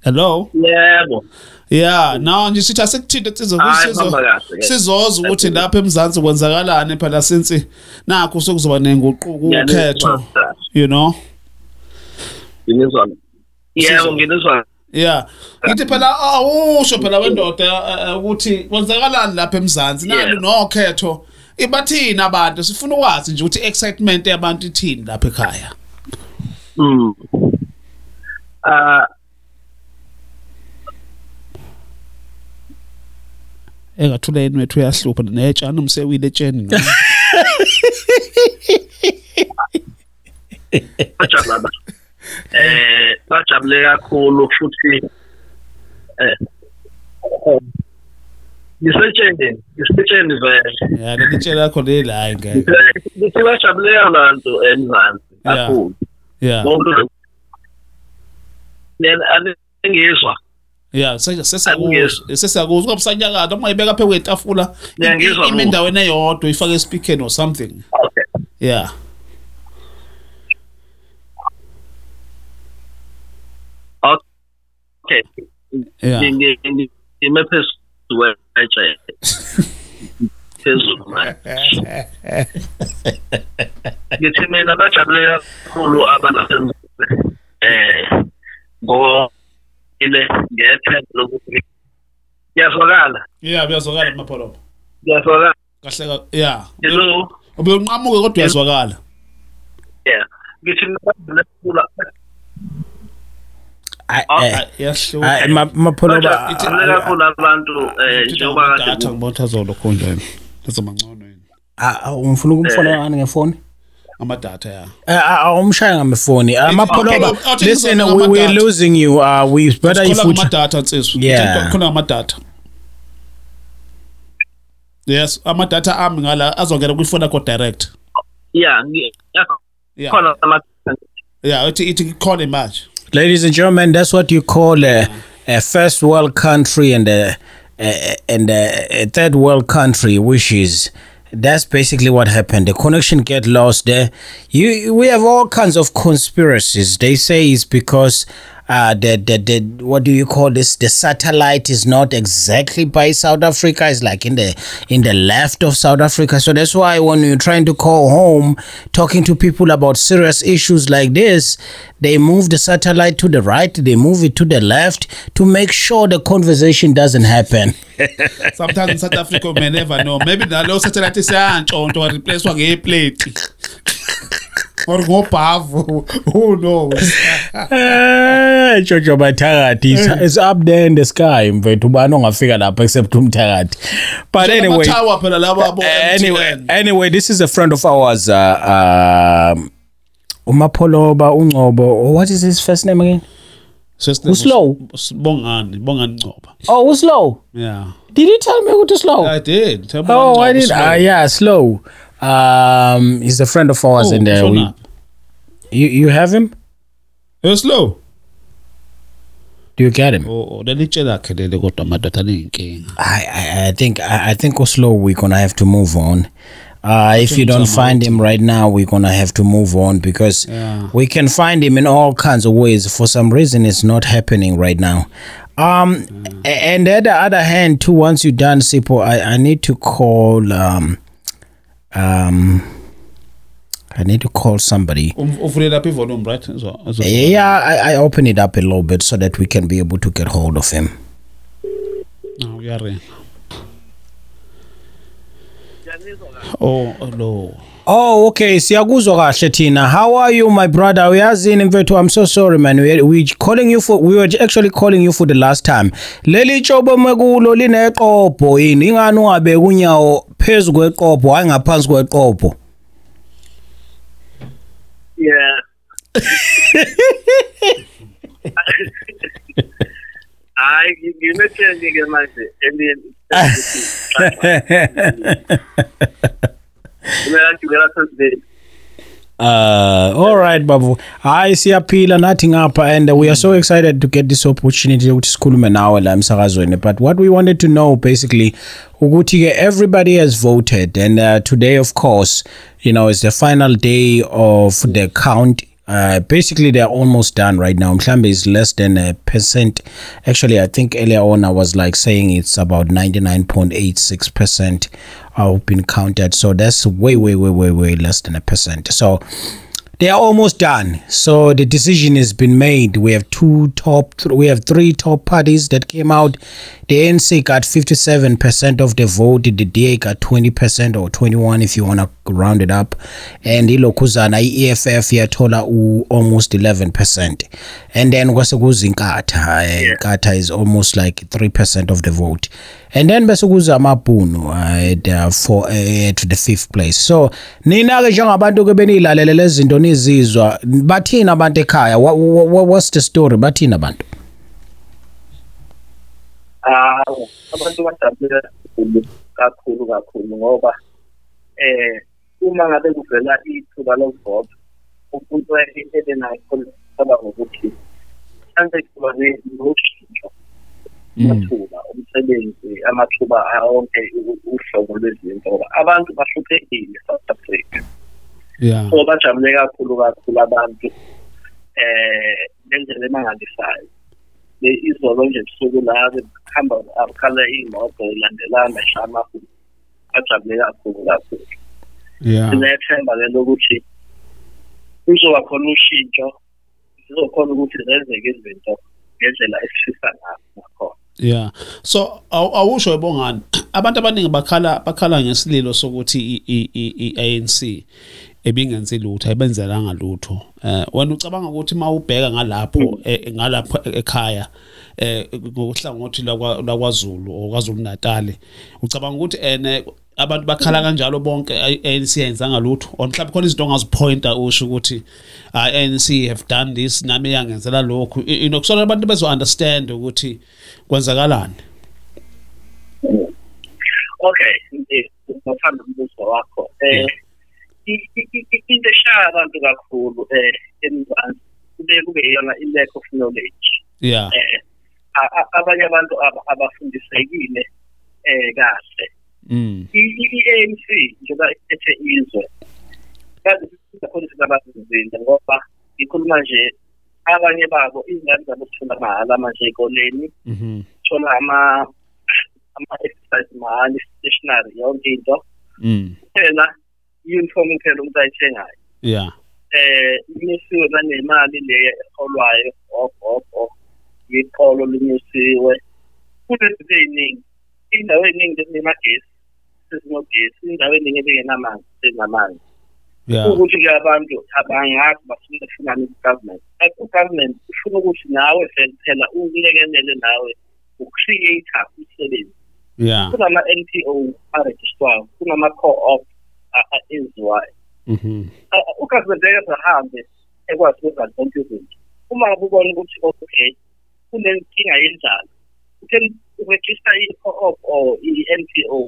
Speaker 3: Hello?
Speaker 9: Yebo.
Speaker 3: Yeah now nje sithi asekuthinte
Speaker 9: sizokuzizwa
Speaker 3: sizoza ukuthi lapha emzansi kwenzakalani phela since nakho sokuzoba nenguquko ukhetho you know?
Speaker 9: Yebo ngizwa.
Speaker 3: Yeah. Ngithi phela awusho phela wendoda eh, eh, ukuthi kwenzakalani lapha emzansi? Nalo nokhetho? Ibathini abantu? Sifuna ukwazi nje ukuthi excitement yabantu ithini lapha ekhaya.
Speaker 9: Mm. Ah
Speaker 3: engathula yini wethu uyahlupha netshana umsewile etsheni. [laughs] Ngqa.
Speaker 9: Eh bajabule kakhulu futhi eh ngisetsheni ngisetsheni vele.
Speaker 3: Ya leli tshela lakho leli hayi ngeke.
Speaker 9: Ngithi bajabule abantu emzansi
Speaker 3: Yeah.
Speaker 9: kakhulu.
Speaker 3: Yeah
Speaker 9: yena angizwa
Speaker 3: sesakuzwa sesakuzwa ungabusanyakala uma ibeka phe kwetafula ime endaweni eyodwa ifake espeakeni or something.
Speaker 9: Okay.
Speaker 3: Yeah
Speaker 9: okay
Speaker 3: yeah
Speaker 9: Ngi- ngi- ngime phezulu kwetshe [laughs] phezulu manje. [laughs] Ngithi mina bajabule kakhulu abantu eh ngo ile ngethemba lokuthi kuyazwakala
Speaker 3: yeah uyazwakala mapholopo
Speaker 9: kuyazwakala
Speaker 3: kahle ka yeah.
Speaker 9: Hello?
Speaker 3: Ubeyunqamuke kodwa uyazwakala.
Speaker 9: Yeah. Ngithi mina bajabule kakhulu
Speaker 2: hayi
Speaker 9: ah,
Speaker 2: eh, ah, mapholo
Speaker 9: ba kakhulu abantu eh, njengoba kade
Speaker 3: athi ngibotha zolokho njalo ezomangcono yini?
Speaker 2: Ah ungifuna ukumfona eh. ngani ngefoni?
Speaker 3: Amadatha ya.
Speaker 2: Awumshaya ngamefoni amapholoba
Speaker 3: ah,
Speaker 2: listen we
Speaker 3: we
Speaker 2: losing you uh we better if we
Speaker 3: amadatha
Speaker 2: nsizwe
Speaker 3: khona amadatha yes amadatha ami ngala azongena kwifoni yakho direct.
Speaker 9: Yeah
Speaker 3: yeah.
Speaker 9: khona amadatha
Speaker 3: yeah uthi ithi khona imali.
Speaker 2: Ladies and gentlemen that's what you call a, a first world country and a, a and a, a third world country which is that's basically what happened. The connection get lost there. You we have all kinds of conspiracies. They say it's because uh the, the the what do you call this? The satellite is not exactly by south africa. It's like in the in the left of south africa. So that's why when you're trying to call home talking to people about serious issues like this they move the satellite to the right they move it to the left to make sure the conversation doesn't happen. [laughs]
Speaker 3: Sometimes in south africa you may never know. Maybe nalo satellite is siyantshonto wa replacewa ngeplate or go pavo. Who knows?
Speaker 2: Eh, Jojo Batarati is eh. up there in the sky. Mfethu bani ongafika lapha except umthakathi. But anyway.
Speaker 3: Eh,
Speaker 2: anyway, anyway, this is a friend of ours uh um uh, uMapholoba Ungcobo. Oh, what is his first name again? Uslow.
Speaker 3: Bongani, Bongani Ngcobo.
Speaker 2: Oh, Uslow.
Speaker 3: Yeah.
Speaker 2: Did you tell me who to slow?
Speaker 3: I did. Tell me
Speaker 2: oh, I did. Ah, uh, yeah, slow um he's a friend of ours
Speaker 3: Oh,
Speaker 2: and uh, we, you you have him
Speaker 3: slow
Speaker 2: do you get him
Speaker 3: oh oh, leli tshe lakhe leli kodwa amadoda
Speaker 2: I, I, I think I, I think Oslo we're gonna have to move on. Uh, if you don't find him right now, we're gonna have to move on because
Speaker 3: Yeah.
Speaker 2: we can find him in all kinds of ways. For some reason, it's not happening right now. Um, a- and at the other hand, too, once you're done, Sipho, I, I need to call. Um, um, I need to call somebody.
Speaker 3: Um- ivolume right Izo- izo-
Speaker 2: Yeah, I, I open it up a little bit so that we can be able to get hold of him.
Speaker 3: Ah, oh oh, no
Speaker 2: Oh, okay. Siyakuzwa kahle thina. How are you, my brother? Uyazini mfethu, I'm so sorry man. We we calling you for we were actually calling you for the last time. Leli tshobo mekulo lineqopho yini? Ingani ungabe unyawo phezulu kweqopho hayi ngaphansi kweqopho?
Speaker 9: yeah hayi ngimethenge ke manje phezulu
Speaker 2: Uh, all right, Babu. Hayi siyaphila nathi ngapha and we are so excited to get this opportunity ukuthi sikhulume nawe la emsakazweni. But what we wanted to know basically ukuthi ke everybody has voted and uh, today of course, you know, is the final day of the count uh, basically they're almost done right now. Mhlambe is less than a percent. Actually, I think earlier on I was like saying it's about 99.86% have been counted. So that's way, way, way, way, way less than a percent. So they are almost done. So the decision has been made. We have two top, th- we have three top parties that came out. The ANC got 57% of the vote. The DA got 20% or 21 if you want to round it up. And ilokuzana EFF yathola u- almost 11%. And then kwase kuzinkatha. eh, Nkatha is almost like 3% of the vote. And then bese kuza amabhunu at uh, for uh, to the fifth place. So nina ke njengabantu ke benilalele lezi zinto nizizwa bathina abantu ekhaya? Wha- wha- wha- what's the story? Bathina abantu?
Speaker 9: Hawu abantu bajabule kakhulu kakhulu ngoba eh uma ngabe kuvela ithuba lokuvota umuntu ebenayo khola ngokuthi mhlambe kuba noshintsho amathuba umsebenzi amathuba onke uhlobo lwezinto ngoba abantu bahluphekile South Africa.
Speaker 3: Yeah.
Speaker 9: So bajabule kakhulu kakhulu abantu eh ngendlela emangalisayo. Le izolo nje ebusuku la behamba akhala iy'moto ilandelana amahulu bajabule kakhulu kakhulu.
Speaker 3: Yeah.
Speaker 9: Sinethemba-ke lokuthi kuzoba khona ushintsho zizokhona ukuthi zenzeke izinto ngendlela esifisa ngakhona
Speaker 3: Yeah. So aw- awusho ebongani [clears throat] abantu abaningi bakhala bakhala ngesililo sokuthi i- i- i- i-ANC ebingenzi lutho ayibenzelanga lutho. Eh wena ucabanga ukuthi mawubheka ngalapho eh, ngalapho ekhaya eh ngokuhlangothi lakwa- lakwaZulu okwaZulu Natal ucabanga ukuthi ene abantu bakhala kanjalo bonke i-ANC yenzanga lutho? Or mhlawumbe khona izinto ongazipointa usho ukuthi ah, ANC have done this nami yangenzela lokhu. Inokusona abantu bezo understand ukuthi kwenzakalani?
Speaker 9: Okay ngothanda umbuzo wakho eh into eshaya abantu kakhulu eh emzansi. Kube kube yona i-lack of knowledge.
Speaker 3: Yeah.
Speaker 9: Eh a- abanye abantu aba- abafundisekile eh kahle.
Speaker 3: Mm.
Speaker 9: i-ANC njengoba ethe izwe kazi sikhona singabazizinda ngoba ngikhuluma nje abanye babo izingane zabo zifunda mahhala manje ey'koleni
Speaker 3: mhm
Speaker 9: thola ama ama-exercise mahhala i-stationary yonke into.
Speaker 3: Mm.
Speaker 9: Kuphela i-uniform kuphela umuntu ayithengayo.
Speaker 3: Yeah.
Speaker 9: Eh inyusiwe nanemali le eholwayo of of of yiqolo linyusiwe. Kunezinto ey'ningi indawo ey'ningi ezinemagesi sezinogesi indawo eningi ebingenamanzi senamanzi
Speaker 3: yeah.
Speaker 9: Ukuthi-ke abantu abangazi bafuna funani ku-government u-government ufuna ukuthi nawe vele phela ukulekelele nawe ucreator umsebenzi.
Speaker 3: Yeah.
Speaker 9: Kunama-n p o arejistwayo kunama-co-op ezwayo ukazenzeka sahambe ekwazi ukwenza zonke izinto uma ubona ukuthi okay kunenkinga yenjalo uthen uregista i-co-op or i-n p o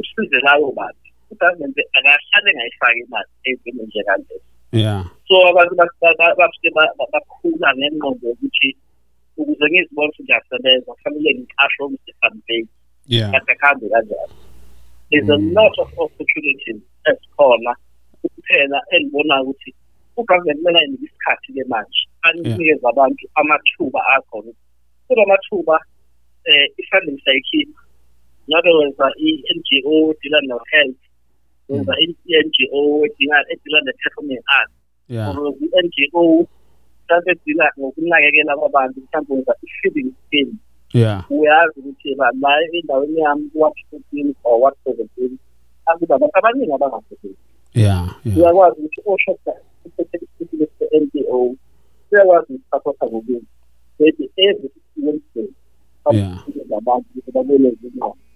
Speaker 9: usize lawo bantu ugovernment akahlale engayifaki imali ey'ntweni nje kanjesi
Speaker 3: yeah
Speaker 9: so abantu bafike bakhula ngengqondo yokuthi ukuze ngizibona ukuthi ngiyasebenza kufanele ngiqashe ukuthi campaign
Speaker 3: yeah
Speaker 9: kade kuhambe kanjani there's a
Speaker 3: Mm.
Speaker 9: lot of opportunities esikhona kuphela endibonayo ukuthi ugovernment kumele ayinike isikhathi-ke manje anikeze abantu amathuba akhona. Kunamathuba um i-funding sayikhipha. Ngabe wenza i-n g o edila no-health wenza i-n g o edila ne-performing art
Speaker 3: yeah.
Speaker 9: Or i-n g o mhlawumbe edila ngokunakekela kwabantu mhlawumbe wenza i-feeding scheme.
Speaker 3: Yeah.
Speaker 9: Uyazi ukuthi la endaweni yami what fifteen or what seventeen akuba abantu abaningi abangasebenzi.
Speaker 3: Yeah
Speaker 9: uyakwazi ukuthi oshoda se-n p o uyakwazi ukusaphotha ngokuthi maybe every wednesday
Speaker 3: Yeah.
Speaker 9: abantu ukuthi babeleze imali.
Speaker 3: Yeah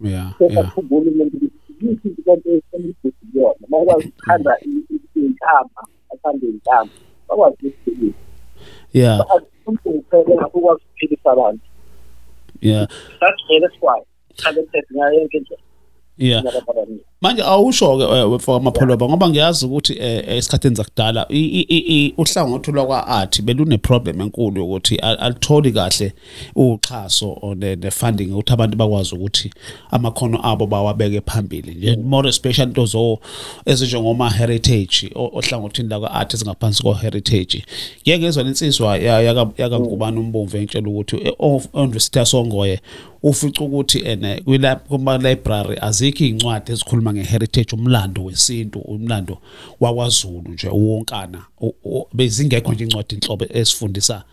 Speaker 3: yeah.
Speaker 9: sekakhumbula umuntu ukuthi yiphi izinto esemibhuziyona bakwazi ukuthanda iy'nkamba bathande iy'nkamba bakwazi ukuziphilisa
Speaker 3: yeah.
Speaker 9: Umuntu kuphela ukwazi ukuphilisa abantu
Speaker 3: yeah.
Speaker 9: That's very why. Talented ngayo yonke
Speaker 3: manje awusho ke eh, for amapholoba ngoba ngiyazi ukuthi eh, eh, esikhatheni zakudala uhlangothi lwakwa-art beluneproblem enkulu yokuthi alitholi kahle uxhaso ne-funding ukuthi abantu bakwazi ukuthi amakhono abo bawabeke phambili nje. Mm. More especially into zo ezinjengoma-heritage ohlangothini lakwa-art ezingaphansi ko-heritage. Ngeke ngezwa nensizwa yakangubani umbomvu engitshela ukuthi e-university yasongoye ufica ukuthi ene kuma-library azikho iy'ncwadi ezikhuluma ngeheritage umlando wesintu umlando wakwaZulu nje wonkana bezingekho nje incwadi inhlobo esifundisa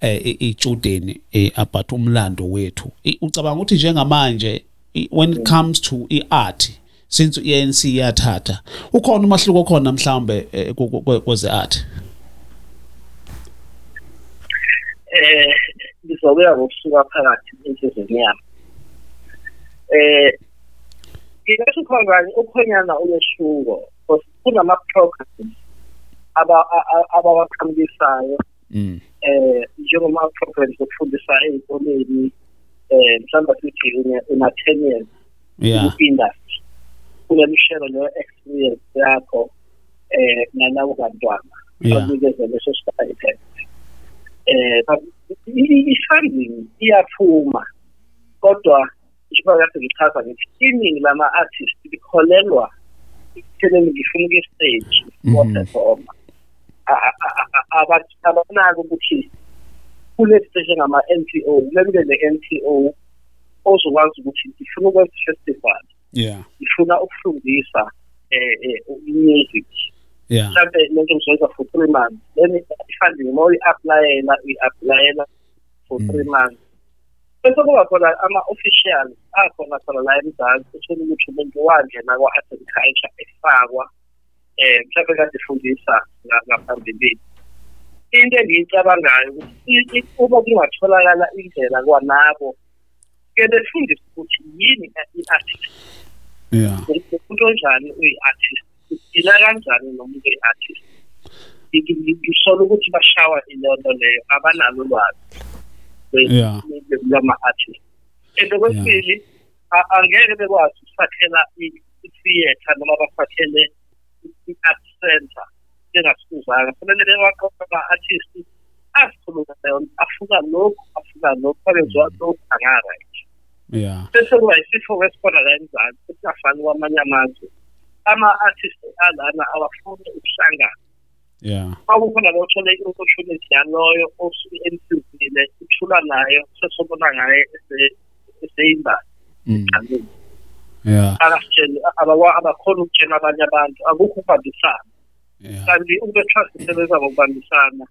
Speaker 3: eh i- ijudeni eh, about umlando wethu. Ucabanga ukuthi njengamanje when it comes to iart since iANC iyathatha ukhona umahluko khona mhlambe eh, kweze art?
Speaker 9: Eh ngizobuya ngokusuka phakathi enhlizweni yami. Eh Ngingasho ukuthi mangani ukhonyana uyeshuko because kunama-programs abawaqhamukisayo um njengoma-programs okufundisa ey'koleni um mhlawumbe sithi una-ten years industry kunemishelo leyo-experience yakho um nalawo bantwana banikeze leso sitaipend um but i-funding iyaphuma kodwa njengoba kade ngichaza ngithi iningi lama-artist likholelwa ekuthenini ngifuna ukuya stage waperforma abanako ukuthi kule stage engama-n t o lemke ne-n t o ozokwazi ukuthi ngifuna ukwenza i-festival.
Speaker 3: Yeah.
Speaker 9: Ngifuna ukufundisa eh eh music
Speaker 3: yeah.
Speaker 9: Mhlawumbe lento ngizoyenza for three months then i-funding uma uyi-aplayela uyi-aplayela for three months bese kuba khona ama-official akhona khona la emzansi uthole ukuthi umuntu wangena kwa-art and culture efakwa um mhlawumbe kade efundisa nga- ngaphambilini into engiyicabangayo ukuthi uma kungatholakala indlela kwanabo ke befundise ukuthi yini i-artist.
Speaker 3: Yeah.
Speaker 9: Umuntu onjani uyi-artist? Udila kanjani nomuntu ngi- ngisola ukuthi bashawa ileyo nto leyo abanalo ulwazi.
Speaker 3: Yeah.
Speaker 9: lwama-artist and okwesibili a- angeke bekwazi ukusakhela i- i-theatre noma basakhele i-art center bengasifuzanga. Fanele bewaqoqa ama-artist azikhuluma leyo afuna lokhu afuna lokhu bakenziwa lokhu angarayithi
Speaker 3: yeah.
Speaker 9: Bese kuba isifo kwesikhona la emzansi esingafani kwamanye amazwe. Ama-artist alana awafuni ukuhlangana.
Speaker 3: Yeah.
Speaker 9: Kwakukhona lotshole i-opportunity yaloyo osuke emsizile uthula nayo sesobona ngaye ese- eseyimbazi
Speaker 3: mm.
Speaker 9: egqamile
Speaker 3: yeah.
Speaker 9: Akasitsheli abakhona ukutshela abanye abantu akukho ukubambisana. Kanti ube trust isebenza ngokubambisana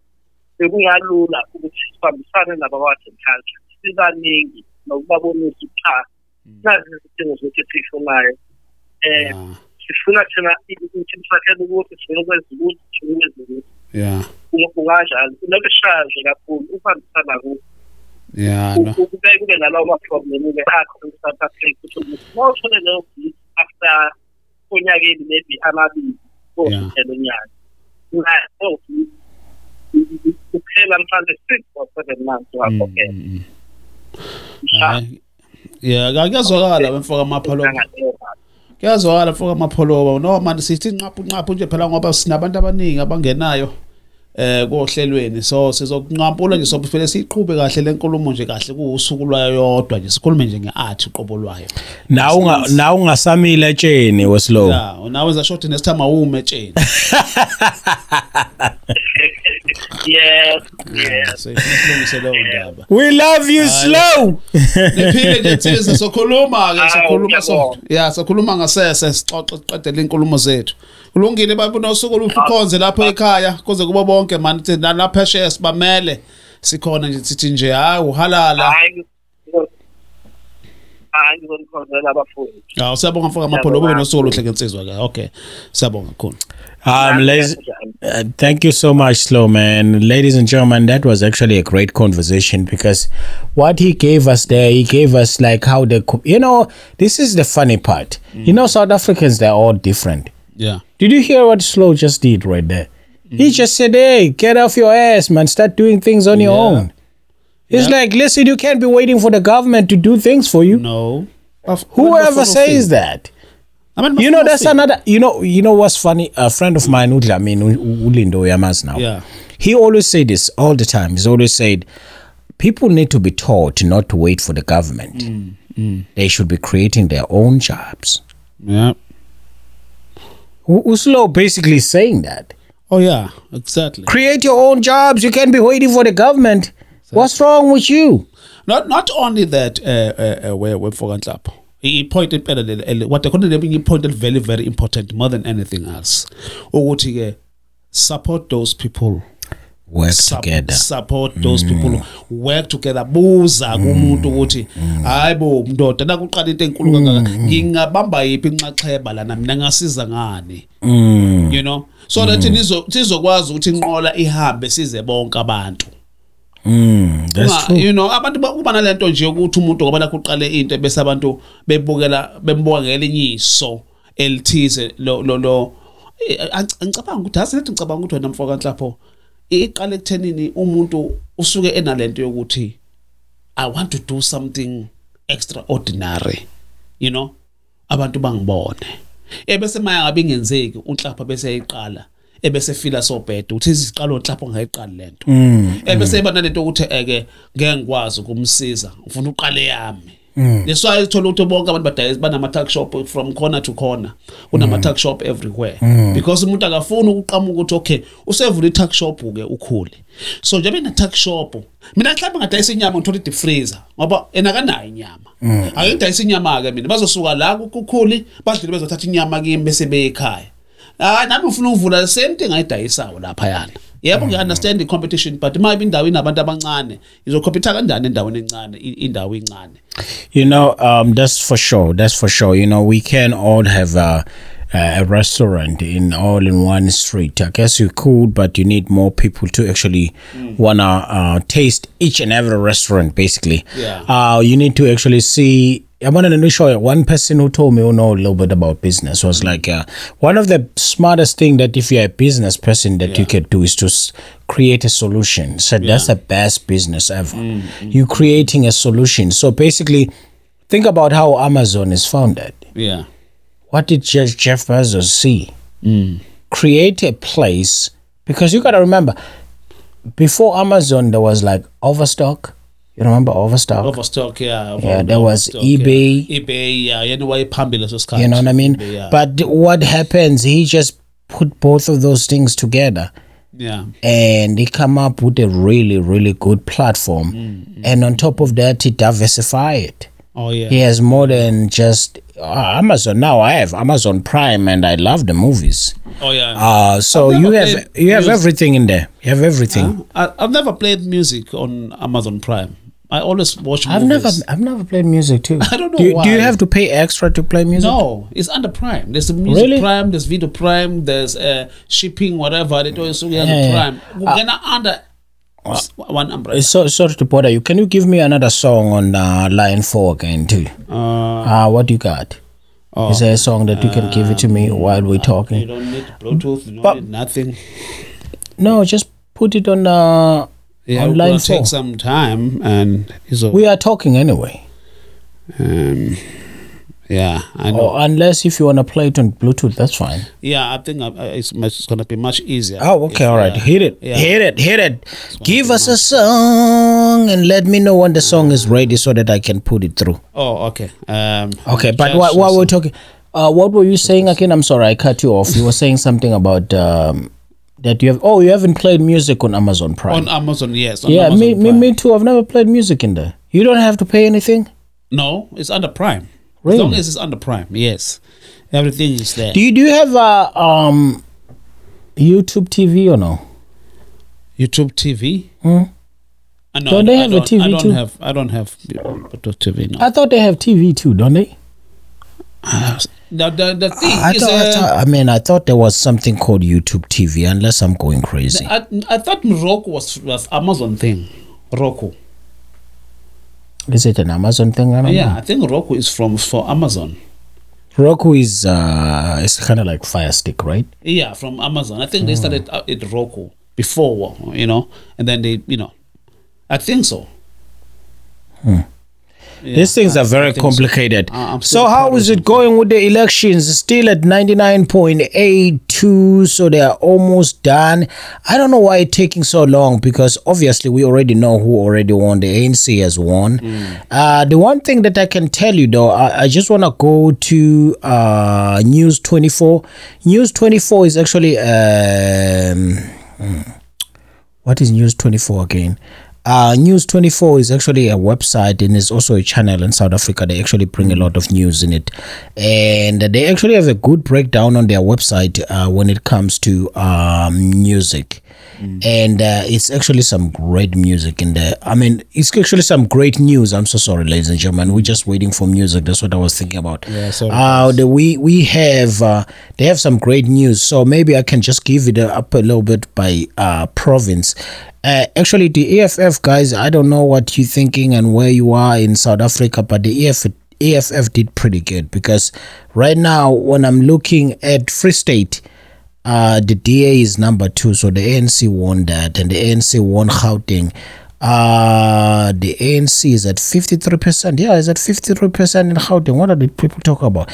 Speaker 9: bekungalula ukuthi sibambisane nabakwa-art and culture sibaningi nokubabonisa ukuthi cha nazi izidingo zethu esiyifunayo um
Speaker 3: yeah.
Speaker 9: sifuna thina imithimba sakhe ukuthi sifuna ukwenza ukuthi sifuna ukwenza
Speaker 3: yeah
Speaker 9: kunganjalo nokushaje kakhulu uhambisana kuko
Speaker 3: yeah no.
Speaker 9: kube kube nalawo ma problem ke akho eSouth Africa ukuthi mawushone leyo after onyakeni maybe amabili kodwa nyaka na oh kuphela mhlawumbe 6 or 7 months wakhokhela
Speaker 3: mm, mm, mm. yeah akakuyazwakala bemfaka amaphalo kuyazwakala mfoka amapholoba. No manje sithi nqaphu nqaphu nje phela ngoba sinabantu abaningi abangenayo. Eh kohlelweni. So sizokunqampula nje sophela siqhube kahle lenkulumo nje kahle kuusuku lwayo yodwa nje sikhulume nje ngeart uqobo lwayo.
Speaker 2: Na unga na ungasamile etsheni weslow.
Speaker 3: Yeah nawe za short next time awume etsheni. [laughs]
Speaker 9: Yes yes.
Speaker 3: So isilungise leyo ndaba.
Speaker 2: We love you slow!
Speaker 3: Niphile nje [laughs] nsizwe sokhuluma ke sokhuluma so ya sokhuluma ngasese sixoxe siqedele inkulumo zethu. Kulungile babona usuku oluhle lapho ekhaya kuze kubo bonke mani sithi nalapha phesheya sibamele. Sikhona nje sithi nje hayi uhalala
Speaker 9: hayi ngizonikhonzela abafundi.
Speaker 3: Hawu siyabonga mfoka amapholo kube nosuku oluhle ngensizwa ke okay. Siyabonga kakhulu.
Speaker 2: Um ladies, uh, thank you so much slow man. Ladies and gentlemen that was actually a great conversation because what he gave us there he gave us like how the you know this is the funny part. You know south africans they're all different.
Speaker 3: Yeah
Speaker 2: Did you hear what Slow just did right there? He just said, "Hey, get off your ass, man. Start doing things on your
Speaker 3: Yeah.
Speaker 2: own." It's
Speaker 3: Yeah.
Speaker 2: like, listen, you can't be waiting for the government to do things for you.
Speaker 3: no
Speaker 2: Whoever says
Speaker 3: ufike.
Speaker 2: that,
Speaker 3: Abantu
Speaker 2: You know, that's
Speaker 3: ukufika.
Speaker 2: another. You know, you know what's funny? A friend of mine, Udlamin Ulindo Yamas now.
Speaker 3: Yeah.
Speaker 2: He always say this all the time. He's always said, people need to be taught not to wait for the government.
Speaker 3: Mm,
Speaker 2: They should be creating their own jobs.
Speaker 3: Yeah.
Speaker 2: Uslo basically saying that.
Speaker 3: Oh yeah, exactly.
Speaker 2: Create your own jobs. You can't be waiting for the government. What's wrong with you?
Speaker 3: Not not only that uh, uh, uh, where where for Nhlapho. He pointed phela le- le- what the content he pointed very very important more than anything else. Ukuthi ke support those people
Speaker 2: Work
Speaker 3: Sup-
Speaker 2: together.
Speaker 3: support those people. Work together. Buza kumuntu ukuthi hayibo ndoda nakuqala into enkulu kangaka. Ngingabamba yiphi inxaxheba lana? Mina ngasiza ngani? You know? So that sizokwazi ukuthi inqola ihambe size bonke abantu.
Speaker 2: Mm, that's true.
Speaker 3: you know abantu ba- kuba nalento nje ukuthi umuntu ngoba lakho uqale into bese abantu bebukela bembuka ngelinye iso elithize lo lo Eh, ngicabanga ukuthi asithi ngicabanga ukuthi wena mfoka nhlapho iqale ekuthenini umuntu usuke enalento yokuthi i want to do something extraordinary you know? Abantu bangibone. Ebese maya ngabe ingenzeki unhlapha bese eyiqala ebese fila sobheda uthi iziqalo nhlapha ngayiqali lento. Ebese eba nalento ukuthi eke ngeke ngikwazi ukumsiza ngifuna uqale yami. Mm. that's why thola ukuthi bonke abantu badayisa banama-tuck from corner to corner. Kunama-tuck mm. everywhere. Mm. Because umuntu akafuni ukuqamuka ukuthi okay usevula i-tuck shop-ke ukhule. So njengoba ena-tuck mina mhlawumbe ngadayisa inyama ngithola i-defreezer ngoba yena akanayo inyama. Mm. Ake ngidayisa inyama-ke mina bazosuka la kukhuli badlule bezothatha inyama kimi bese beyekhaya hayi nami ngifuna ukuvula same thing ayidayisayo laphayana. Yebo ngi-understand i-competition but uma ibe indawo inabantu abancane izokhompyutha kanjani endaweni encane indawo incane
Speaker 2: You know, um, that's for sure. That's for sure. You know, we can all have a, a restaurant in all in one street. I guess you could, but you need more people to actually wanna uh, taste each and every restaurant. Basically,
Speaker 3: Yeah.
Speaker 2: Uh, you need to actually see. I wanted to show you one person who told me who know a little bit about business was like uh, one of the smartest thing that if you're a business person that you can do is to s- create a solution. So that's the best business ever. Mm, mm, mm. You creating a solution. So basically, think about how Amazon is founded.
Speaker 3: yeah
Speaker 2: What did Jeff, Jeff Bezos see? Create a place because you got to remember, before Amazon there was like Overstock. You remember Overstock?
Speaker 3: overstock yeah
Speaker 2: Yeah, there was eBay.
Speaker 3: yeah. ebay yeah yena wayephambili leso sikhathi
Speaker 2: you know what I mean?
Speaker 3: eBay, yeah.
Speaker 2: But what happens? He just put both of those things together
Speaker 3: yeah
Speaker 2: and he come up with a really, really good platform. And on top of that, he diversify it.
Speaker 3: oh yeah
Speaker 2: He has more than just uh, Amazon. Now I have Amazon Prime, and I love the movies.
Speaker 3: oh yeah
Speaker 2: Uh, so you have you have
Speaker 3: music.
Speaker 2: everything in there. You have everything.
Speaker 3: I, I've never played music on Amazon Prime. I always watch
Speaker 2: I've
Speaker 3: movies.
Speaker 2: never I've never played music too. [laughs]
Speaker 3: I don't know
Speaker 2: Do, you- do you have to pay extra to play music?
Speaker 3: No, it's under Prime. There's the music
Speaker 2: Really?
Speaker 3: Prime, there's video Prime, there's uh, shipping, whatever. They do so yeah,
Speaker 2: Yeah, yeah.
Speaker 3: Prime. We're gonna under s- one umbrella.
Speaker 2: So sorry to bother you. Can you give me another song on uh, line four again too?
Speaker 3: Uh,
Speaker 2: Uh, what do you got?
Speaker 3: oh,
Speaker 2: Is there a song that you can give it to me while we're talking?
Speaker 3: you don't need Bluetooth, you don't
Speaker 2: But-
Speaker 3: need nothing.
Speaker 2: No, just put it on. Uh,
Speaker 3: Yeah,
Speaker 2: on
Speaker 3: it's
Speaker 2: line
Speaker 3: gonna take some time, and
Speaker 2: we are talking anyway.
Speaker 3: um, yeah, I know.
Speaker 2: Or unless if you want to play it on Bluetooth, that's fine.
Speaker 3: yeah, I think uh, it's, it's gonna be much easier.
Speaker 2: Oh, okay, all right.
Speaker 3: uh,
Speaker 2: Hit it,
Speaker 3: yeah.
Speaker 2: hit it, hit it. Give us a song and let me know when the song is ready so that I can put it through.
Speaker 3: Oh, okay. Um,
Speaker 2: Okay, but while, while we're talking, uh, what were you saying again? I'm sorry, I cut you off. You were saying something about um, that you have. Oh, you haven't played music on Amazon Prime.
Speaker 3: on Amazon, yes. on
Speaker 2: yeah,
Speaker 3: Amazon
Speaker 2: me, me,
Speaker 3: Prime.
Speaker 2: me too. I've never played music in there. You don't have to pay anything.
Speaker 3: No, it's under Prime.
Speaker 2: Really?
Speaker 3: As long as it's under Prime, yes. Everything is there.
Speaker 2: Do you do you have a um, YouTube TV or no?
Speaker 3: YouTube TV?
Speaker 2: Hmm?
Speaker 3: Uh, no,
Speaker 2: Don't they have a
Speaker 3: don't-
Speaker 2: TV
Speaker 3: I don't
Speaker 2: too?
Speaker 3: have. I don't have TV. No.
Speaker 2: I thought they have TV too, don't they?
Speaker 3: The, the, the thing
Speaker 2: I
Speaker 3: is,
Speaker 2: thought, I
Speaker 3: uh,
Speaker 2: thought. I mean, I thought there was something called YouTube TV, unless I'm going crazy.
Speaker 3: I, I thought Roku was was Amazon thing. Roku.
Speaker 2: Is it an Amazon thing? I
Speaker 3: Yeah,
Speaker 2: know.
Speaker 3: I think Roku is from for Amazon.
Speaker 2: Roku is uh, it's kind of like Fire Stick, right?
Speaker 3: Yeah, from Amazon. I think
Speaker 2: Hmm.
Speaker 3: they started out at Roku before, you know, and then they, you know, I think so.
Speaker 2: These things are very complicated.
Speaker 3: I'm
Speaker 2: so
Speaker 3: still
Speaker 2: how is it going with the elections? Still at 99.82, so they are almost done. I don't know why it's taking so long because obviously we already know who already won. The ANC has won. Uh, the one thing that I can tell you though, I, I just want to go to uh, News 24. News 24 is actually um, hmm, what is News 24 again? Uh, News 24 is actually a website and is also a channel in South Africa. They actually bring a lot of news in it. And they actually have a good breakdown on their website uh, when it comes to um, music. And uh, it's actually some great music in there. I mean, it's actually some great news. I'm so sorry, ladies and gentlemen. We're just waiting for music. That's what I was thinking about.
Speaker 3: Yeah, sorry,
Speaker 2: uh, the, we we have uh, they have some great news. So maybe I can just give it up a little bit by uh, province. Uh, actually, the EFF guys, I don't know what you're thinking and where you are in South Africa, but the EFF EFF did pretty good because right now when I'm looking at Free State, uh, the DA is number two, so the ANC won that, and the ANC won Gauteng. Uh, the ANC is at 53%. Yeah, it's at 53% in Gauteng. What are the people talk about?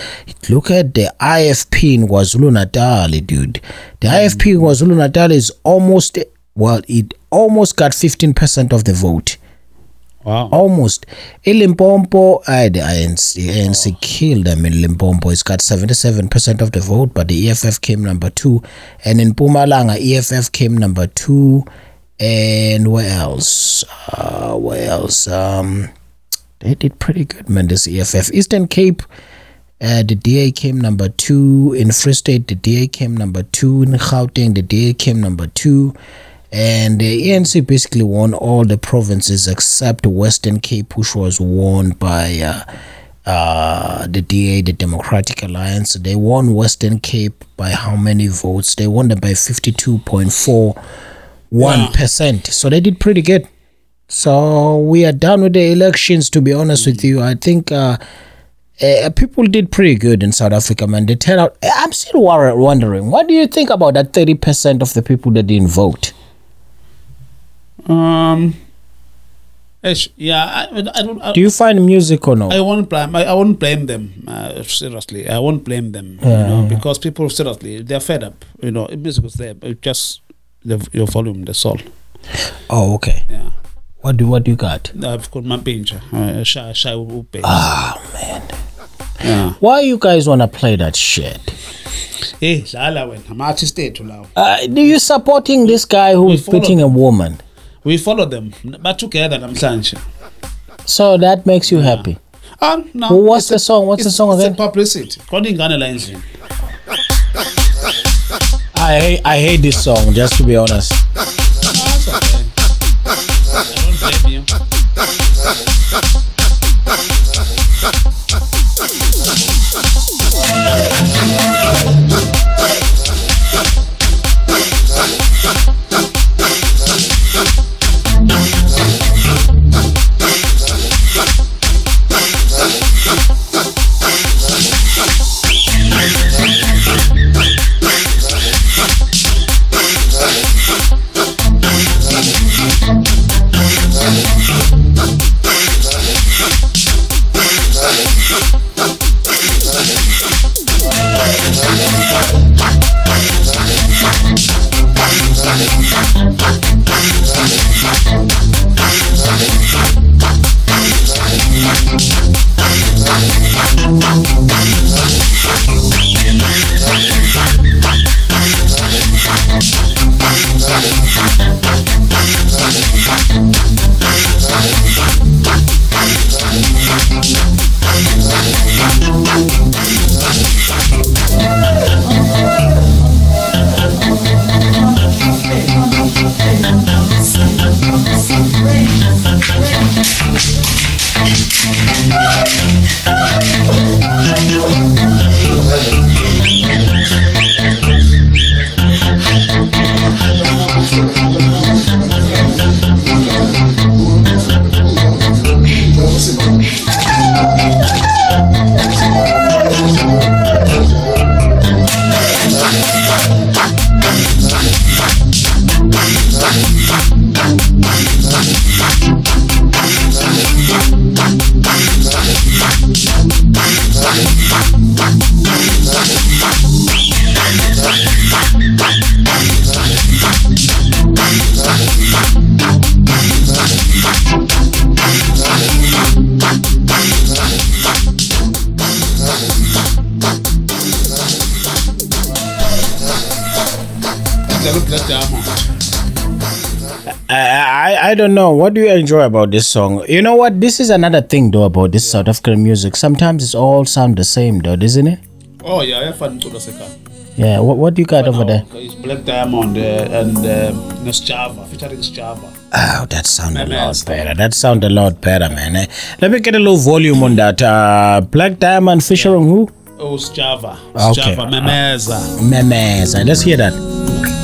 Speaker 2: Look at the IFP in KwaZulu Natal, dude. The IFP in KwaZulu Natal is almost, well, it almost got 15% of the vote.
Speaker 3: Wow.
Speaker 2: Almost. In Limpopo, uh, the ANC, ANC killed them in Limpopo. It's got 77% of the vote, but the EFF came number two. And in Mpumalanga, EFF came number two. And where else? Uh, where else? Um, they did pretty good, man, this EFF. Eastern Cape, uh, the DA came number two. In Free State, the DA came number two. In Gauteng, the DA came number two. And the ANC basically won all the provinces except Western Cape, which was won by uh, uh, the DA, the Democratic Alliance. They won Western Cape by how many votes? They won them by 52.41%. So they did pretty good. So we are done with the elections, to be honest with you. I think. Uh, uh, people did pretty good in South Africa, man. They turned out. I'm still wondering, what do you think about that 30% of the people that didn't vote?
Speaker 3: Um. Ish, yeah, I, I don't. I,
Speaker 2: Do you find music or no?
Speaker 3: I won't blame. I, I won't blame them. Uh, seriously, I won't blame them.
Speaker 2: Yeah.
Speaker 3: You know, because people seriously they're fed up. You know, music is there, but just the your volume, that's all.
Speaker 2: oh, okay.
Speaker 3: Yeah.
Speaker 2: What do what do you got?
Speaker 3: I've got my pinch. Uh, shy, shy, upe.
Speaker 2: Ah man,
Speaker 3: Yeah.
Speaker 2: why you guys wanna play that shit?
Speaker 3: Hey, dlala wena. Ama-artist ethu lawo.
Speaker 2: Uh, do you supporting this guy who's beating a woman?
Speaker 3: We follow them. But together namhlanje.
Speaker 2: So that makes you happy.
Speaker 3: Um, no.
Speaker 2: What's
Speaker 3: it's
Speaker 2: the song? What's the
Speaker 3: it's-
Speaker 2: song
Speaker 3: it's
Speaker 2: again?
Speaker 3: publicity. Khona ingane la endlini.
Speaker 2: I hate I hate this song. Just to be honest.
Speaker 3: Thank you.
Speaker 10: I, I don't know. What do you enjoy about this song? You know what? This is another thing though about this South African music. Sometimes it's all sound the same though, isn't it?
Speaker 3: Oh yeah, ayafana umculo wasekhaya.
Speaker 10: Yeah. What what do you got over there?
Speaker 3: It's Black Diamond uh, and um, Nesjava featuring Sjava.
Speaker 10: Oh, that sound a lot better. That sound a lot better, man. Eh, Let me get a little volume on that. Uh, Black Diamond featuring who?
Speaker 3: Oh, Sjava.
Speaker 10: Okay.
Speaker 3: Sjava Memeza.
Speaker 10: Memes. Let's hear that.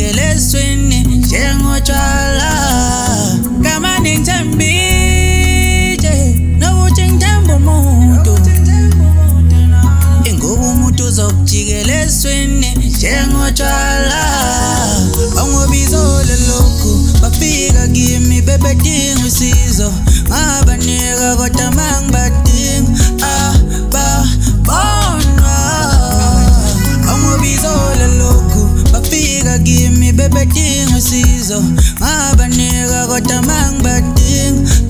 Speaker 11: Uzokujikela esweni njengotshwala kama ningithembile nokuthi ngithemba umuntu. Ingoba umuntu uzokujikela esweni njengotshwala bangobizole lokhu bafika kimi bebedinga usizo. Ngabanika kodwa mangibadinga ababonwa. Bangobizole lokhu bafika kimi bebedinga usizo. Ngabanika kodwa mangibadinga ababonwa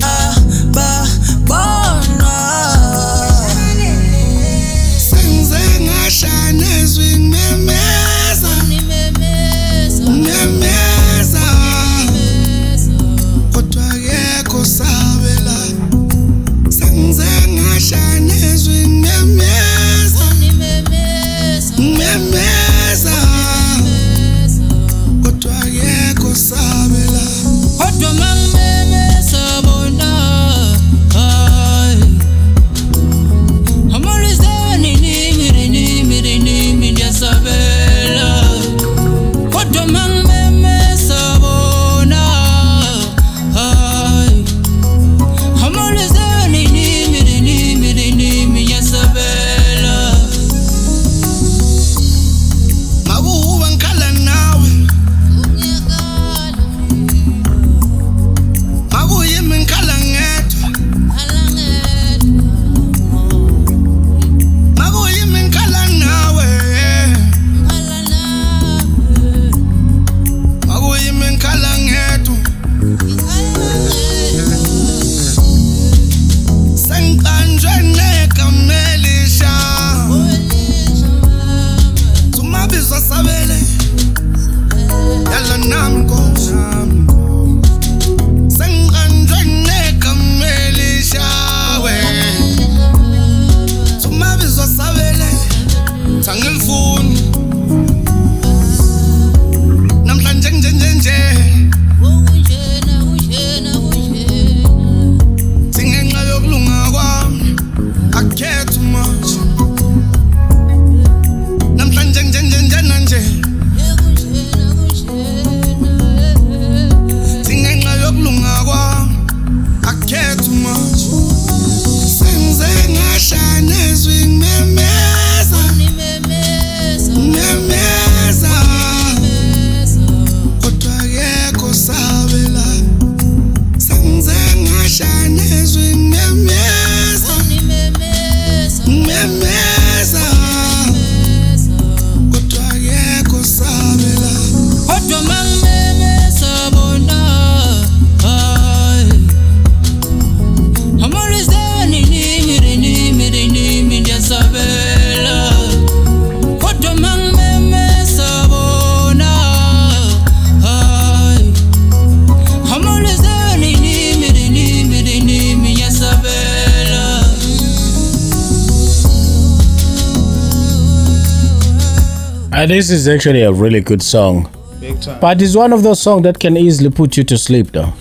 Speaker 2: this is actually a really good song.
Speaker 3: Big time.
Speaker 2: But it's one of those songs that can easily put you to sleep, though.